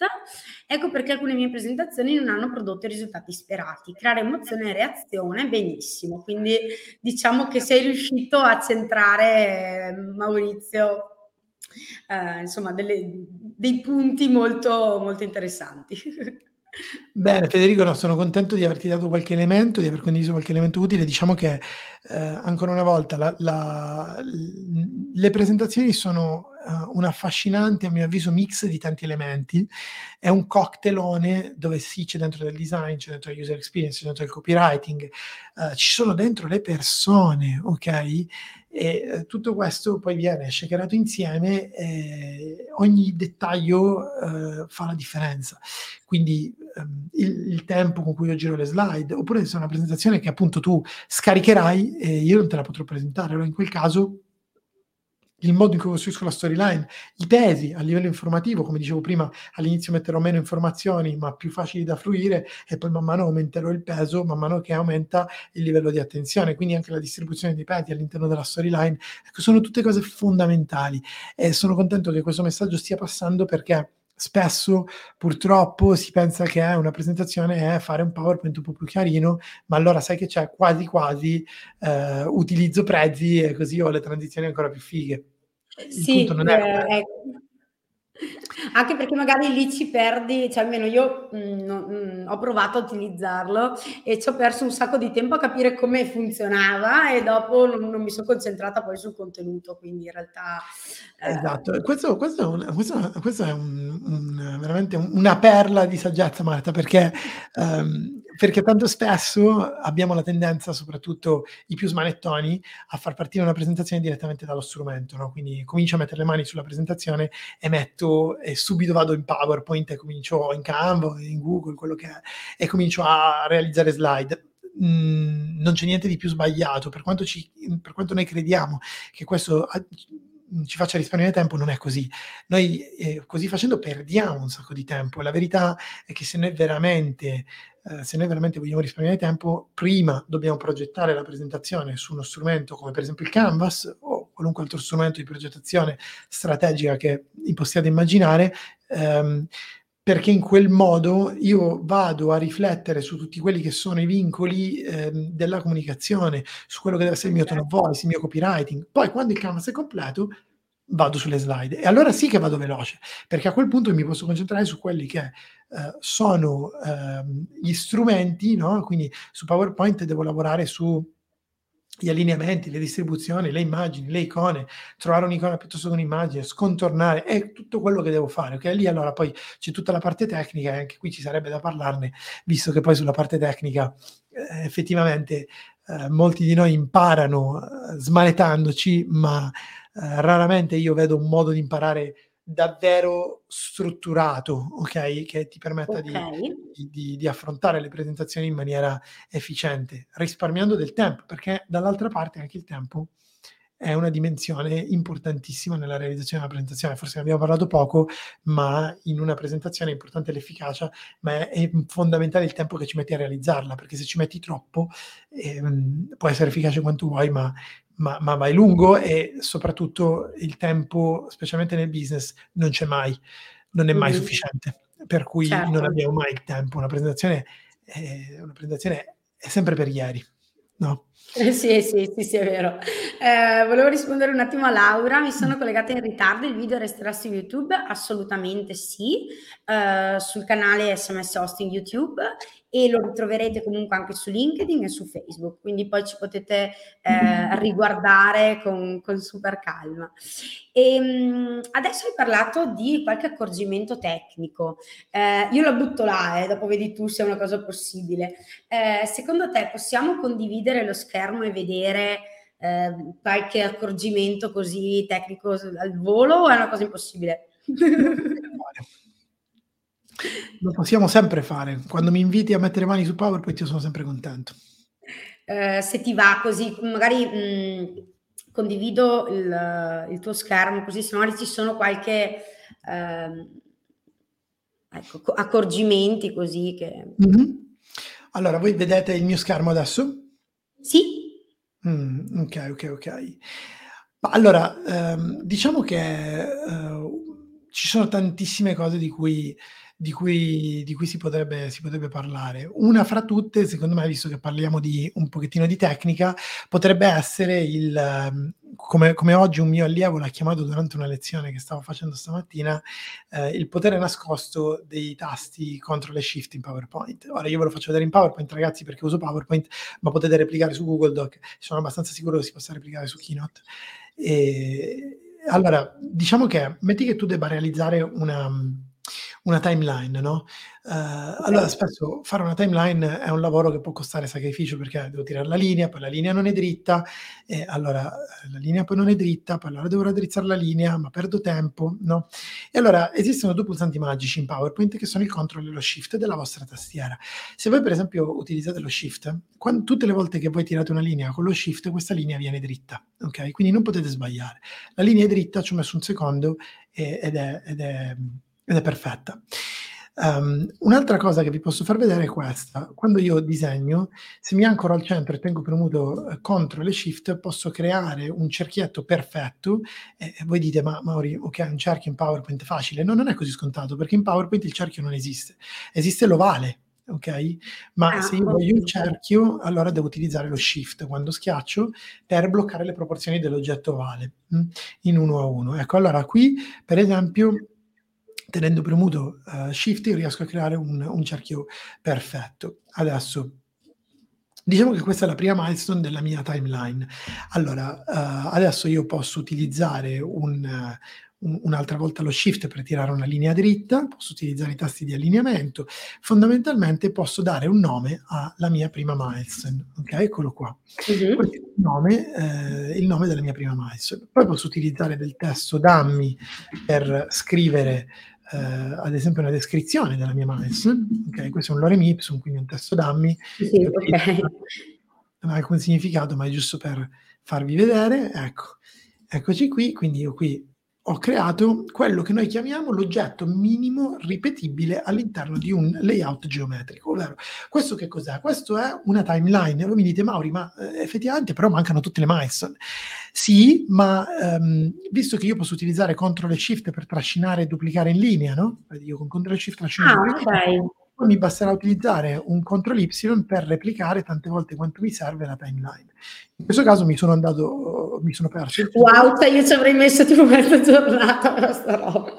Ecco perché alcune mie presentazioni non hanno prodotto i risultati sperati. Creare emozione e reazione, benissimo. Quindi diciamo che sei riuscito a centrare, Maurizio, eh, insomma, delle, dei punti molto, molto interessanti. Bene, Federico, no, sono contento di averti dato qualche elemento, di aver condiviso qualche elemento utile. Diciamo che eh, ancora una volta la, la, le presentazioni sono uh, un affascinante, a mio avviso, mix di tanti elementi. È un cocktailone dove sì, c'è dentro del design, c'è dentro la user experience, c'è dentro il copywriting, uh, ci sono dentro le persone, ok? E eh, tutto questo poi viene shakerato insieme e ogni dettaglio eh, fa la differenza. Quindi ehm, il, il, tempo con cui io giro le slide, oppure se è una presentazione che appunto tu scaricherai e io non te la potrò presentare, allora in quel caso il modo in cui costruisco la storyline, i tesi a livello informativo, come dicevo prima, all'inizio metterò meno informazioni, ma più facili da fruire, e poi man mano aumenterò il peso, man mano che aumenta il livello di attenzione, quindi anche la distribuzione dei pesi all'interno della storyline. Ecco, sono tutte cose fondamentali e sono contento che questo messaggio stia passando perché spesso purtroppo si pensa che una presentazione è fare un PowerPoint un po' più chiarino, ma allora sai che c'è quasi quasi eh, utilizzo prezzi e così ho le transizioni ancora più fighe. Il sì, non è, eh, ecco. Anche perché magari lì ci perdi, cioè almeno io mh, mm, mh, mm, ho provato a utilizzarlo e ci ho perso un sacco di tempo a capire come funzionava e dopo non, non mi sono concentrata poi sul contenuto, quindi in realtà... Eh... Esatto, questo, questo, è, un, questo, questo è un, un, veramente una perla di saggezza Marta, perché um, perché tanto spesso abbiamo la tendenza, soprattutto i più smanettoni, a far partire una presentazione direttamente dallo strumento, no? quindi comincio a mettere le mani sulla presentazione e metto e subito vado in PowerPoint e comincio in Canva, in Google, quello che è, e comincio a realizzare slide. Mm, non c'è niente di più sbagliato, per quanto, ci, per quanto noi crediamo che questo ci faccia risparmiare tempo, non è così. Noi eh, così facendo perdiamo un sacco di tempo. La verità è che se noi veramente eh, se noi veramente vogliamo risparmiare tempo, prima dobbiamo progettare la presentazione su uno strumento come per esempio il Canvas o qualunque altro strumento di progettazione strategica che possiate immaginare, ehm, perché in quel modo io vado a riflettere su tutti quelli che sono i vincoli ehm, della comunicazione, su quello che deve essere il mio tone of voice, il mio copywriting. Poi quando il canvas è completo, vado sulle slide e allora sì che vado veloce, perché a quel punto mi posso concentrare su quelli che eh, sono eh, gli strumenti, no? quindi su PowerPoint devo lavorare su gli allineamenti, le distribuzioni, le immagini, le icone, trovare un'icona piuttosto che un'immagine, scontornare, è tutto quello che devo fare, ok? Lì allora poi c'è tutta la parte tecnica e anche qui ci sarebbe da parlarne, visto che poi sulla parte tecnica eh, effettivamente eh, molti di noi imparano eh, smanettandoci, ma eh, raramente io vedo un modo di imparare davvero strutturato, ok? Che ti permetta okay. di, di, di, affrontare le presentazioni in maniera efficiente, risparmiando del tempo, perché dall'altra parte anche il tempo è una dimensione importantissima nella realizzazione della presentazione. Forse ne abbiamo parlato poco, ma in una presentazione è importante l'efficacia, ma è, è fondamentale il tempo che ci metti a realizzarla, perché se ci metti troppo ehm, può essere efficace quanto vuoi, ma, ma, ma vai lungo e soprattutto il tempo, specialmente nel business, non c'è mai, non è mai mm-hmm. sufficiente. Per cui certo. non abbiamo mai il tempo. Una presentazione, è, una presentazione è sempre per ieri, no? Eh, sì, sì, sì, sì, è vero. Eh, volevo rispondere un attimo a Laura, mi sono collegata in ritardo, il video resterà su YouTube? Assolutamente sì, eh, sul canale SMS Hosting YouTube e lo ritroverete comunque anche su LinkedIn e su Facebook, quindi poi ci potete eh, riguardare con, con, super calma. E, ehm, adesso hai parlato di qualche accorgimento tecnico, eh, io la butto là, eh, dopo vedi tu se è una cosa possibile. Eh, secondo te possiamo condividere lo schermo e vedere eh, qualche accorgimento così tecnico al volo o è una cosa impossibile? Lo possiamo sempre fare. Quando mi inviti a mettere mani su PowerPoint io sono sempre contento. Eh, se ti va così, magari mh, condivido il, il, tuo schermo, così se magari ci sono qualche eh, ecco, accorgimenti così che... Mm-hmm. Allora, voi vedete il mio schermo adesso? Sì. Mm, ok, ok, ok. Ma allora, ehm, diciamo che eh, ci sono tantissime cose di cui di cui, di cui si, potrebbe, si, potrebbe, parlare. Una fra tutte, secondo me, visto che parliamo di un pochettino di tecnica, potrebbe essere il, ehm, come, come oggi un mio allievo l'ha chiamato durante una lezione che stavo facendo stamattina, eh, il potere nascosto dei tasti CTRL e SHIFT in PowerPoint. Ora io ve lo faccio vedere in PowerPoint, ragazzi, perché uso PowerPoint, ma potete replicare su Google Doc. Sono abbastanza sicuro che si possa replicare su Keynote. E, allora, diciamo che metti che tu debba realizzare una una timeline, no? Uh, allora spesso fare una timeline è un lavoro che può costare sacrificio perché devo tirare la linea, poi la linea non è dritta, e allora eh, la linea poi non è dritta, poi allora devo raddrizzare la linea, ma perdo tempo, no? E allora esistono due pulsanti magici in PowerPoint che sono il control e lo shift della vostra tastiera. Se voi per esempio utilizzate lo shift, quando, tutte le volte che voi tirate una linea con lo shift, questa linea viene dritta, ok? Quindi non potete sbagliare. La linea è dritta, ci ho messo un secondo ed è, ed è ed è perfetta. Um, un'altra cosa che vi posso far vedere è questa. Quando io disegno, se mi ancoro al centro e tengo premuto eh, CTRL e SHIFT, posso creare un cerchietto perfetto. E voi dite, ma Mauri, ok, un cerchio in PowerPoint è facile. No, non è così scontato, perché in PowerPoint il cerchio non esiste. Esiste l'ovale, ok? Ma ah, se io voglio un cerchio, allora devo utilizzare lo shift quando schiaccio per bloccare le proporzioni dell'oggetto ovale mh, mm, in uno a uno. Ecco, allora qui, per esempio, tenendo premuto uh, Shift riesco a creare un, un, cerchio perfetto. Adesso, diciamo che questa è la prima milestone della mia timeline. Allora, uh, adesso io posso utilizzare un, un'altra volta lo shift per tirare una linea dritta, posso utilizzare i tasti di allineamento, fondamentalmente posso dare un nome alla mia prima milestone, ok? Eccolo qua. Uh-huh. Questo è il nome, eh, il nome della mia prima milestone. Poi posso utilizzare del testo dammi per scrivere eh, ad esempio una descrizione della mia milestone, ok? Questo è un lorem ipsum, quindi un testo dammi. Sì, okay. Non ha alcun significato, ma è giusto per farvi vedere. Ecco, eccoci qui, quindi io qui ho creato quello che noi chiamiamo l'oggetto minimo ripetibile all'interno di un layout geometrico. Ovvero, questo che cos'è? Questo è una timeline. Voi mi dite, Mauri, ma eh, effettivamente però mancano tutte le milestone. Sì, ma ehm, visto che io posso utilizzare CTRL e SHIFT per trascinare e duplicare in linea, no? Io con CTRL e SHIFT trascino ah, okay. poi mi basterà utilizzare un CTRL Y per replicare tante volte quanto mi serve la timeline. In questo caso mi sono andato, mi sono perso. Wow, cioè io ci avrei messo tipo mezza giornata per questa roba.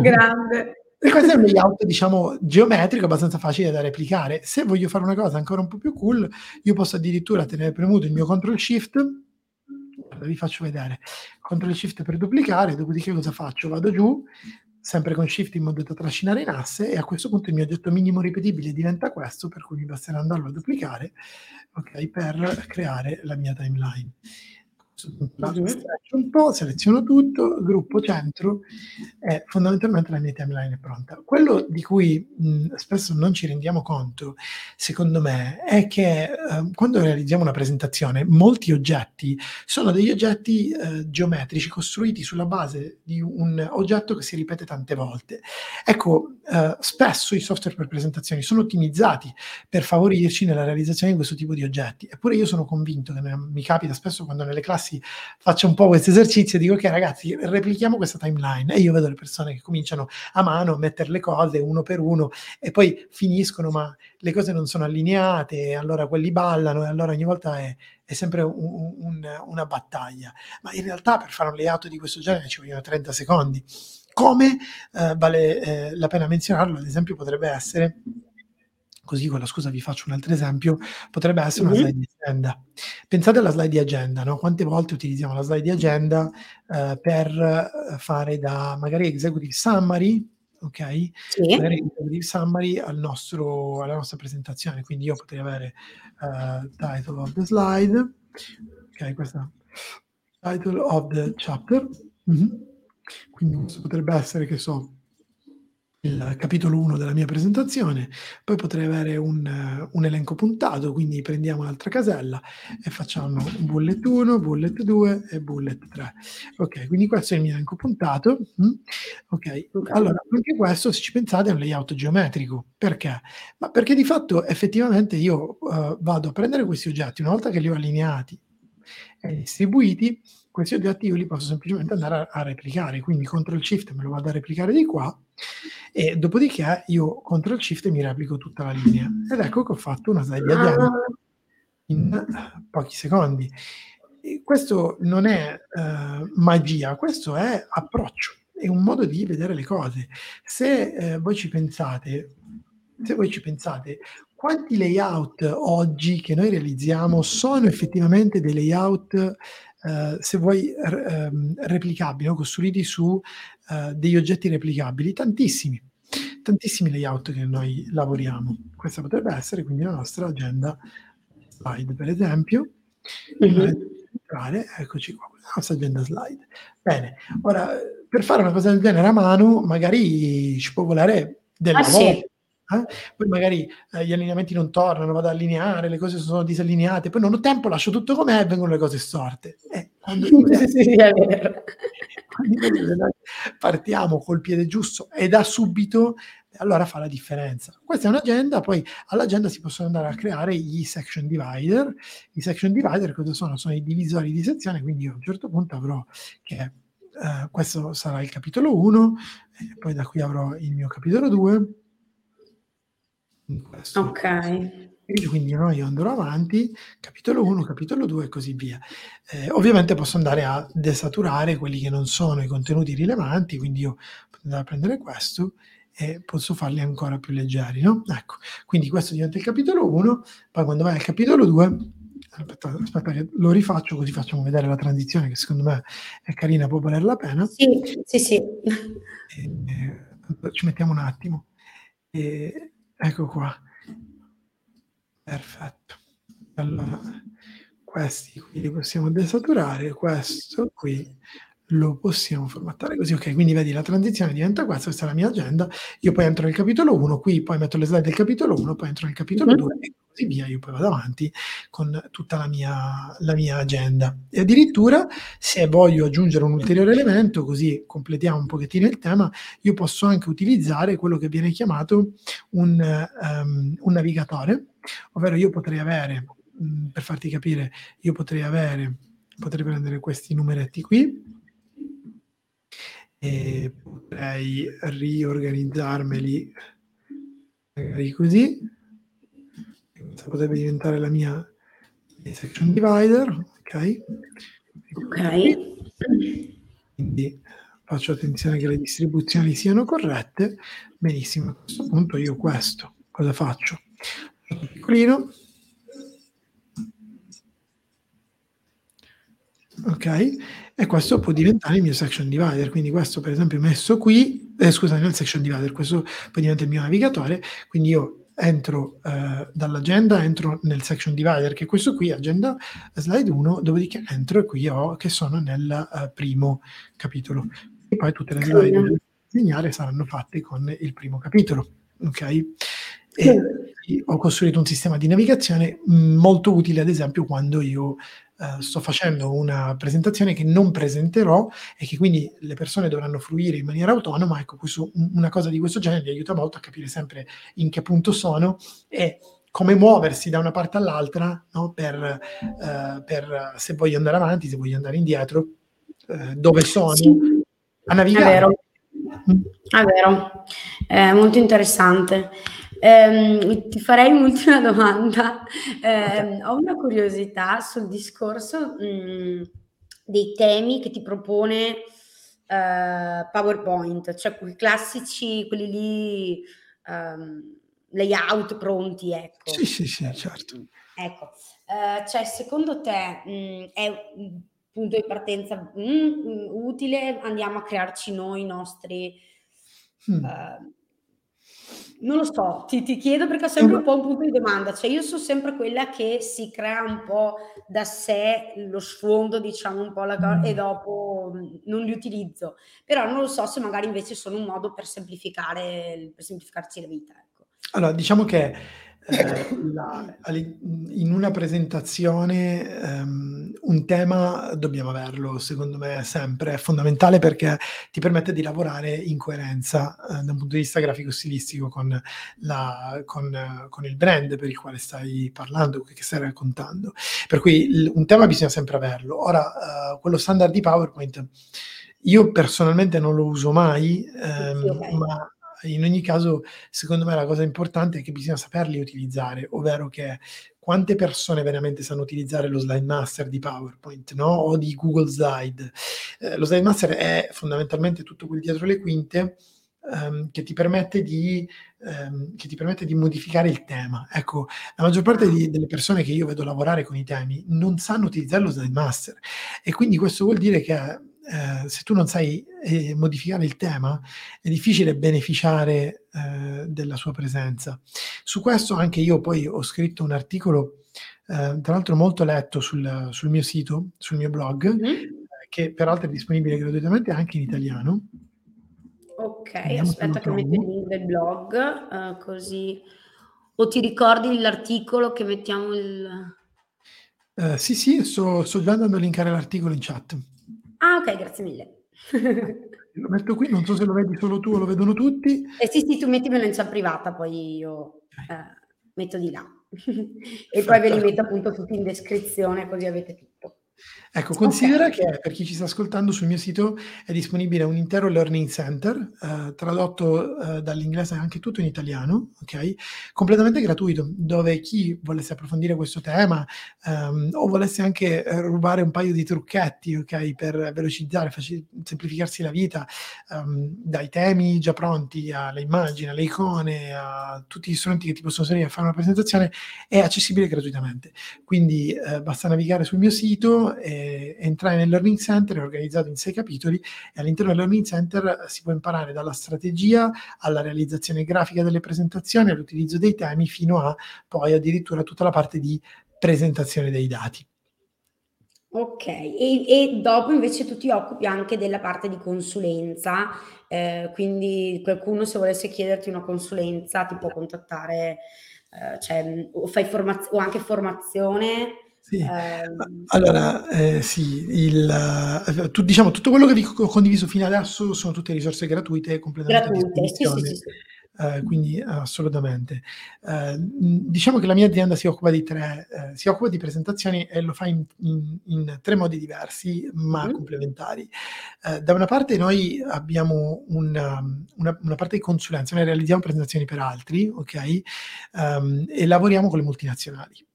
Grande. E questo è un layout, diciamo, geometrico abbastanza facile da replicare. Se voglio fare una cosa ancora un po' più cool, io posso addirittura tenere premuto il mio CTRL SHIFT, vi faccio vedere, CTRL SHIFT per duplicare, dopodiché cosa faccio? Vado giù, sempre con shift in modo da trascinare in asse e a questo punto il mio oggetto minimo ripetibile diventa questo, per cui mi basterà andarlo a duplicare okay, per creare la mia timeline. Un po', seleziono tutto, gruppo centro e fondamentalmente la mia timeline è pronta. Quello di cui mh, spesso non ci rendiamo conto, secondo me, è che eh, quando realizziamo una presentazione, molti oggetti sono degli oggetti eh, geometrici costruiti sulla base di un oggetto che si ripete tante volte. Ecco, eh, spesso i software per presentazioni sono ottimizzati per favorirci nella realizzazione di questo tipo di oggetti. Eppure io sono convinto che mi capita spesso quando nelle classi faccio un po' questo esercizio e dico ok ragazzi replichiamo questa timeline. E io vedo le persone che cominciano a mano a mettere le cose uno per uno e poi finiscono ma le cose non sono allineate allora quelli ballano e allora ogni volta è, è sempre un, un, una battaglia. Ma in realtà per fare un layout di questo genere ci vogliono 30 secondi. Come eh, vale eh, la pena menzionarlo ad esempio potrebbe essere così con la scusa vi faccio un altro esempio, potrebbe essere una slide di agenda. Pensate alla slide di agenda, no? Quante volte utilizziamo la slide di agenda eh, per eh, fare da magari executive summary, ok? Sì. Magari executive summary al nostro, alla nostra presentazione, quindi io potrei avere uh, title of the slide, ok, questa title of the chapter, mm-hmm. quindi questo potrebbe essere, che so, il capitolo 1 della mia presentazione, poi potrei avere un, un, elenco puntato, quindi prendiamo un'altra casella e facciamo bullet 1, bullet 2 e bullet 3. Ok, quindi questo è il mio elenco puntato. Mm? Ok, allora anche questo, se ci pensate, è un layout geometrico. Perché? Ma perché di fatto effettivamente io uh, vado a prendere questi oggetti, una volta che li ho allineati e distribuiti, questi oggetti io li posso semplicemente andare a, a replicare, quindi CTRL SHIFT me lo vado a replicare di qua e dopodiché io CTRL SHIFT mi replico tutta la linea. Ed ecco che ho fatto una slide agenda in pochi secondi. E questo non è uh, magia, questo è approccio, è un modo di vedere le cose. Se eh, voi ci pensate, se voi ci pensate, quanti layout oggi che noi realizziamo sono effettivamente dei layout Uh, se vuoi r- um, replicabili, no? costruiti su uh, degli oggetti replicabili, tantissimi, tantissimi layout che noi lavoriamo. Questa potrebbe essere quindi la nostra agenda slide, per esempio. Mm-hmm. Eccoci qua, la nostra agenda slide. Bene, ora per fare una cosa del genere a mano, magari ci può volare del ah. Sì eh? poi magari eh, gli allineamenti non tornano, vado ad allineare, le cose sono disallineate, poi non ho tempo, lascio tutto com'è e vengono le cose storte. Eh, quando, sì, quando partiamo col piede giusto e da subito, allora fa la differenza. Questa è un'agenda, poi all'agenda si possono andare a creare gli section divider. I section divider cosa sono? Sono i divisori di sezione, quindi io a un certo punto avrò che Uh, questo sarà il capitolo 1, poi da qui avrò il mio capitolo 2, questo. Ok. Quindi no, io andrò avanti, capitolo 1, capitolo 2 e così via. Eh, ovviamente posso andare a desaturare quelli che non sono i contenuti rilevanti, quindi io posso andare a prendere questo e posso farli ancora più leggeri, no? Ecco, quindi questo diventa il capitolo 1, poi quando vai al capitolo 2, aspetta, aspetta che lo rifaccio così facciamo vedere la transizione che secondo me è carina, può valere la pena. Sì, sì, sì. E, eh, ci mettiamo un attimo. E, Ecco qua. Perfetto. Allora, questi qui li possiamo desaturare, questo qui lo possiamo formattare così. Ok, quindi vedi la transizione diventa questa, questa è la mia agenda. Io poi entro nel capitolo 1, qui poi metto le slide del capitolo 1, poi entro nel capitolo 2 mhm. e così via. Io poi vado avanti con tutta la mia, la mia agenda. E addirittura se voglio aggiungere un ulteriore elemento, così completiamo un pochettino il tema, io posso anche utilizzare quello che viene chiamato un, um, un navigatore, ovvero io potrei avere, mh, per farti capire, io potrei avere, potrei prendere questi numeretti qui, e potrei riorganizzarmeli magari così. Questa potrebbe diventare la mia section divider, ok? Ok. Quindi faccio attenzione che le distribuzioni siano corrette. Benissimo, a questo punto io questo cosa faccio? Piccolino. Ok, e questo può diventare il mio section divider, quindi questo per esempio messo qui, eh, scusa, non il section divider, questo poi diventa il mio navigatore, quindi io entro eh, dall'agenda, entro nel section divider, che è questo qui, agenda slide 1, dopodiché entro e qui ho che sono nel uh, primo capitolo. E poi tutte le slide da disegnare saranno fatte con il primo capitolo. Ok? E ho costruito un sistema di navigazione molto utile, ad esempio, quando io Uh, sto facendo una presentazione che non presenterò e che quindi le persone dovranno fruire in maniera autonoma, ecco, questo, una cosa di questo genere mi aiuta molto a capire sempre in che punto sono e come muoversi da una parte all'altra no? per, uh, per, se voglio andare avanti, se voglio andare indietro, uh, dove sono, sì. a navigare. È vero, mm. è vero, è molto interessante. Eh, ti farei un'ultima domanda. Eh, ho una curiosità sul discorso mh, mm, dei temi che ti propone eh, PowerPoint, cioè quei classici, quelli lì, um, layout pronti, ecco. Sì, sì, sì, certo. Ecco, eh, cioè secondo te mh, mm, è un punto di partenza mh, mm, utile? Andiamo a crearci noi i nostri... Hmm. Uh, non lo so, ti, ti chiedo perché ho sempre un po' un punto di domanda, cioè io sono sempre quella che si crea un po' da sé lo sfondo, diciamo un po' la cosa, e mm. dopo non li utilizzo, però non lo so se magari invece sono un modo per semplificare, per semplificarci la vita. Ecco. Allora, diciamo che eh, la, in una presentazione um, un tema dobbiamo averlo, secondo me sempre, è fondamentale perché ti permette di lavorare in coerenza uh, da un punto di vista grafico-stilistico con, la, con, con, il brand per il quale stai parlando, che stai raccontando. Per cui il, un tema bisogna sempre averlo. Ora, uh, quello standard di PowerPoint, io personalmente non lo uso mai, um, okay. ma in ogni caso, secondo me la cosa importante è che bisogna saperli utilizzare, ovvero che quante persone veramente sanno utilizzare lo slide master di PowerPoint no? o di Google Slide. Eh, lo slide master è fondamentalmente tutto quel dietro le quinte ehm, che, ti permette di, ehm, che ti permette di modificare il tema. Ecco, la maggior parte di, delle persone che io vedo lavorare con i temi non sanno utilizzare lo slide master e quindi questo vuol dire che eh, se tu non sai eh, modificare il tema, è difficile beneficiare eh, della sua presenza. Su questo anche io poi ho scritto un articolo, eh, tra l'altro molto letto sul, sul, mio sito, sul mio blog, mm-hmm. che peraltro è disponibile gratuitamente anche in italiano. Ok, Vediamo aspetta che metto il link del blog, uh, così... O ti ricordi l'articolo che mettiamo il... Uh, sì, sì, sto, sto già andando a linkare l'articolo in chat. Ah, ok, grazie mille. lo metto qui, non so se lo vedi solo tu o lo vedono tutti. Eh sì, sì, tu mettimelo in chat privata, poi io eh, metto di là. e poi ve li metto appunto tutti in descrizione, così avete tutto. Ecco, considera okay. che per chi ci sta ascoltando sul mio sito è disponibile un intero learning center, eh, tradotto eh, dall'inglese anche tutto in italiano, ok? Completamente gratuito, dove chi volesse approfondire questo tema ehm, o volesse anche eh, rubare un paio di trucchetti, ok? Per velocizzare, facil- semplificarsi la vita, ehm, dai temi già pronti alle immagini, alle icone, a tutti gli strumenti che ti possono servire a fare una presentazione, è accessibile gratuitamente. Quindi eh, basta navigare sul mio sito e entrare nel Learning Center, è organizzato in sei capitoli e all'interno del Learning Center si può imparare dalla strategia alla realizzazione grafica delle presentazioni, all'utilizzo dei temi, fino a poi addirittura tutta la parte di presentazione dei dati. Ok, e, e, dopo invece tu ti occupi anche della parte di consulenza, eh, quindi qualcuno se volesse chiederti una consulenza ti può contattare, eh, cioè, o, fai formaz- o anche formazione sì. Ehm, allora, eh, sì, il, eh, tu, diciamo, tutto quello che vi ho condiviso fino adesso sono tutte risorse gratuite, completamente gratuite, sì, sì, sì. Eh, quindi assolutamente. Eh, diciamo che la mia azienda si occupa di tre, eh, si occupa di presentazioni e lo fa in, in, in tre modi diversi, ma mm. complementari. Eh, da una parte noi abbiamo una, una, una, parte di consulenza, noi realizziamo presentazioni per altri, ok? Um, e lavoriamo con le multinazionali.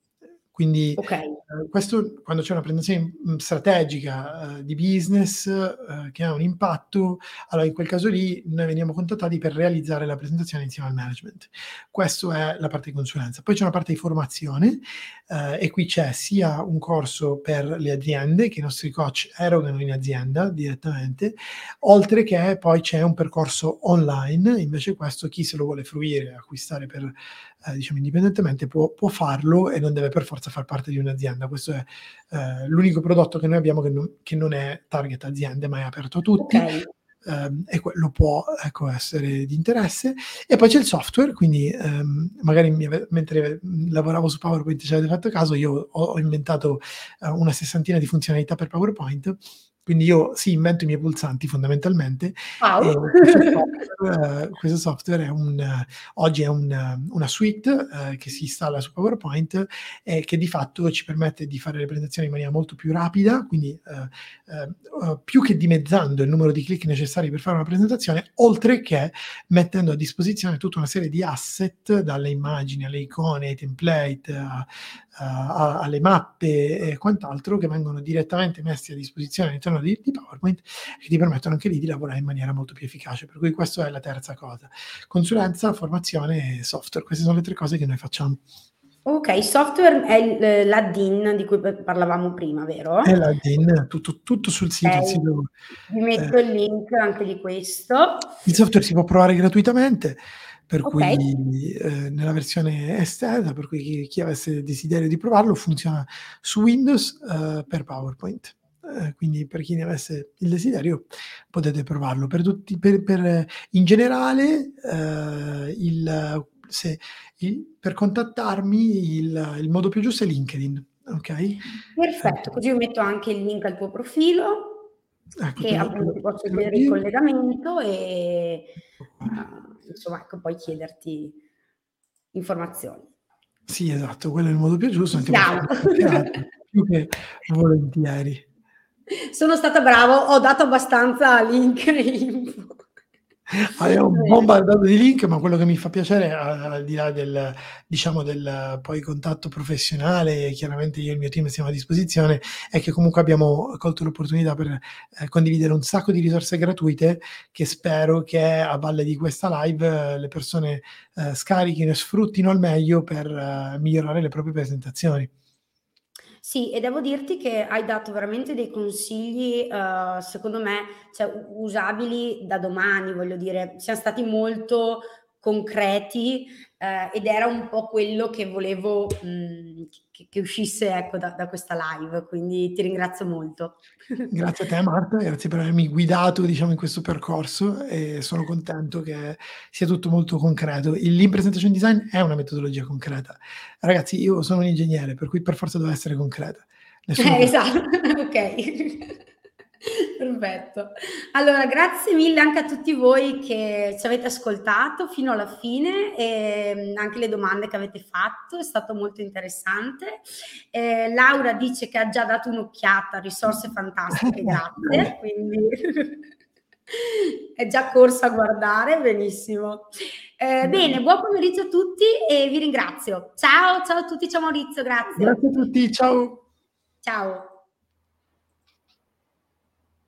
Quindi okay Uh, questo quando c'è una presentazione mm, strategica uh, di business uh, che ha un impatto, allora in quel caso lì noi veniamo contattati per realizzare la presentazione insieme al management. Questa è la parte di consulenza. Poi c'è una parte di formazione e qui c'è sia un corso per le aziende che i nostri coach erogano in azienda direttamente, oltre che poi c'è un percorso online, invece questo chi se lo vuole fruire, acquistare per eh, diciamo indipendentemente può, può, farlo e non deve per forza far parte di un'azienda. Questo è eh, l'unico prodotto che noi abbiamo che non, che non, è target aziende, ma è aperto a tutti. Okay. Um, e quello può ecco, essere di interesse. E poi c'è il software, quindi um, magari mi, mentre lavoravo su PowerPoint ci avete fatto caso, io ho, ho inventato uh, una sessantina di funzionalità per PowerPoint quindi io sì, invento i miei pulsanti fondamentalmente. Wow. Questo software, questo, software, è un, oggi è un, una suite eh, che si installa su PowerPoint e che di fatto ci permette di fare le presentazioni in maniera molto più rapida, quindi eh, eh, più che dimezzando il numero di clic necessari per fare una presentazione, oltre che mettendo a disposizione tutta una serie di asset, dalle immagini alle icone, ai template, a, a, alle mappe e quant'altro, che vengono direttamente messi a disposizione all'interno all'interno di, di PowerPoint che ti permettono anche lì di lavorare in maniera molto più efficace. Per cui questa è la terza cosa. Consulenza, formazione e software. Queste sono le tre cose che noi facciamo. Ok, software è la DIN di cui parlavamo prima, vero? È la DIN, tutto, tutto sul sito. Okay. sito Vi metto eh, il link anche di questo. Il software si può provare gratuitamente, per okay. cui eh, nella versione esterna, per cui chi, chi, avesse desiderio di provarlo, funziona su Windows eh, per PowerPoint. Eh, quindi per chi ne avesse il desiderio potete provarlo. Per, tutti, per, per in generale, eh, il, se, il, per contattarmi il, il, modo più giusto è LinkedIn. Ok? Perfetto, così io metto anche il link al tuo profilo, ecco, che appunto ti posso vedere il collegamento e uh, insomma ecco, poi chiederti informazioni. Sì, esatto, quello è il modo più giusto, anche più che volentieri. Sono stata bravo, ho dato abbastanza link e info. Avevo un bombardato di link, ma quello che mi fa piacere, al di là del, diciamo, del poi contatto professionale, chiaramente io e il mio team siamo a disposizione, è che comunque abbiamo colto l'opportunità per eh, condividere un sacco di risorse gratuite che spero che a valle di questa live eh, le persone eh, scarichino e sfruttino al meglio per eh, migliorare le proprie presentazioni. Sì, e devo dirti che hai dato veramente dei consigli, uh, secondo me, cioè, usabili da domani, voglio dire, siamo stati molto concreti eh, ed era un po' quello che volevo mh, mm, che, che, uscisse ecco, da, da, questa live, quindi ti ringrazio molto. Grazie a te Marta, grazie per avermi guidato diciamo, in questo percorso e sono contento che sia tutto molto concreto. Il Presentation Design è una metodologia concreta. Ragazzi, io sono un ingegnere, per cui per forza deve essere concreta. Eh, esatto, ok. Perfetto. Allora, grazie mille anche a tutti voi che ci avete ascoltato fino alla fine e anche le domande che avete fatto, è stato molto interessante. Eh, Laura dice che ha già dato un'occhiata, risorse fantastiche, grazie, quindi è già corsa a guardare, benissimo. Eh, bene, buon pomeriggio a tutti e vi ringrazio. Ciao, ciao a tutti, ciao Maurizio, grazie. Grazie a tutti, ciao. Ciao.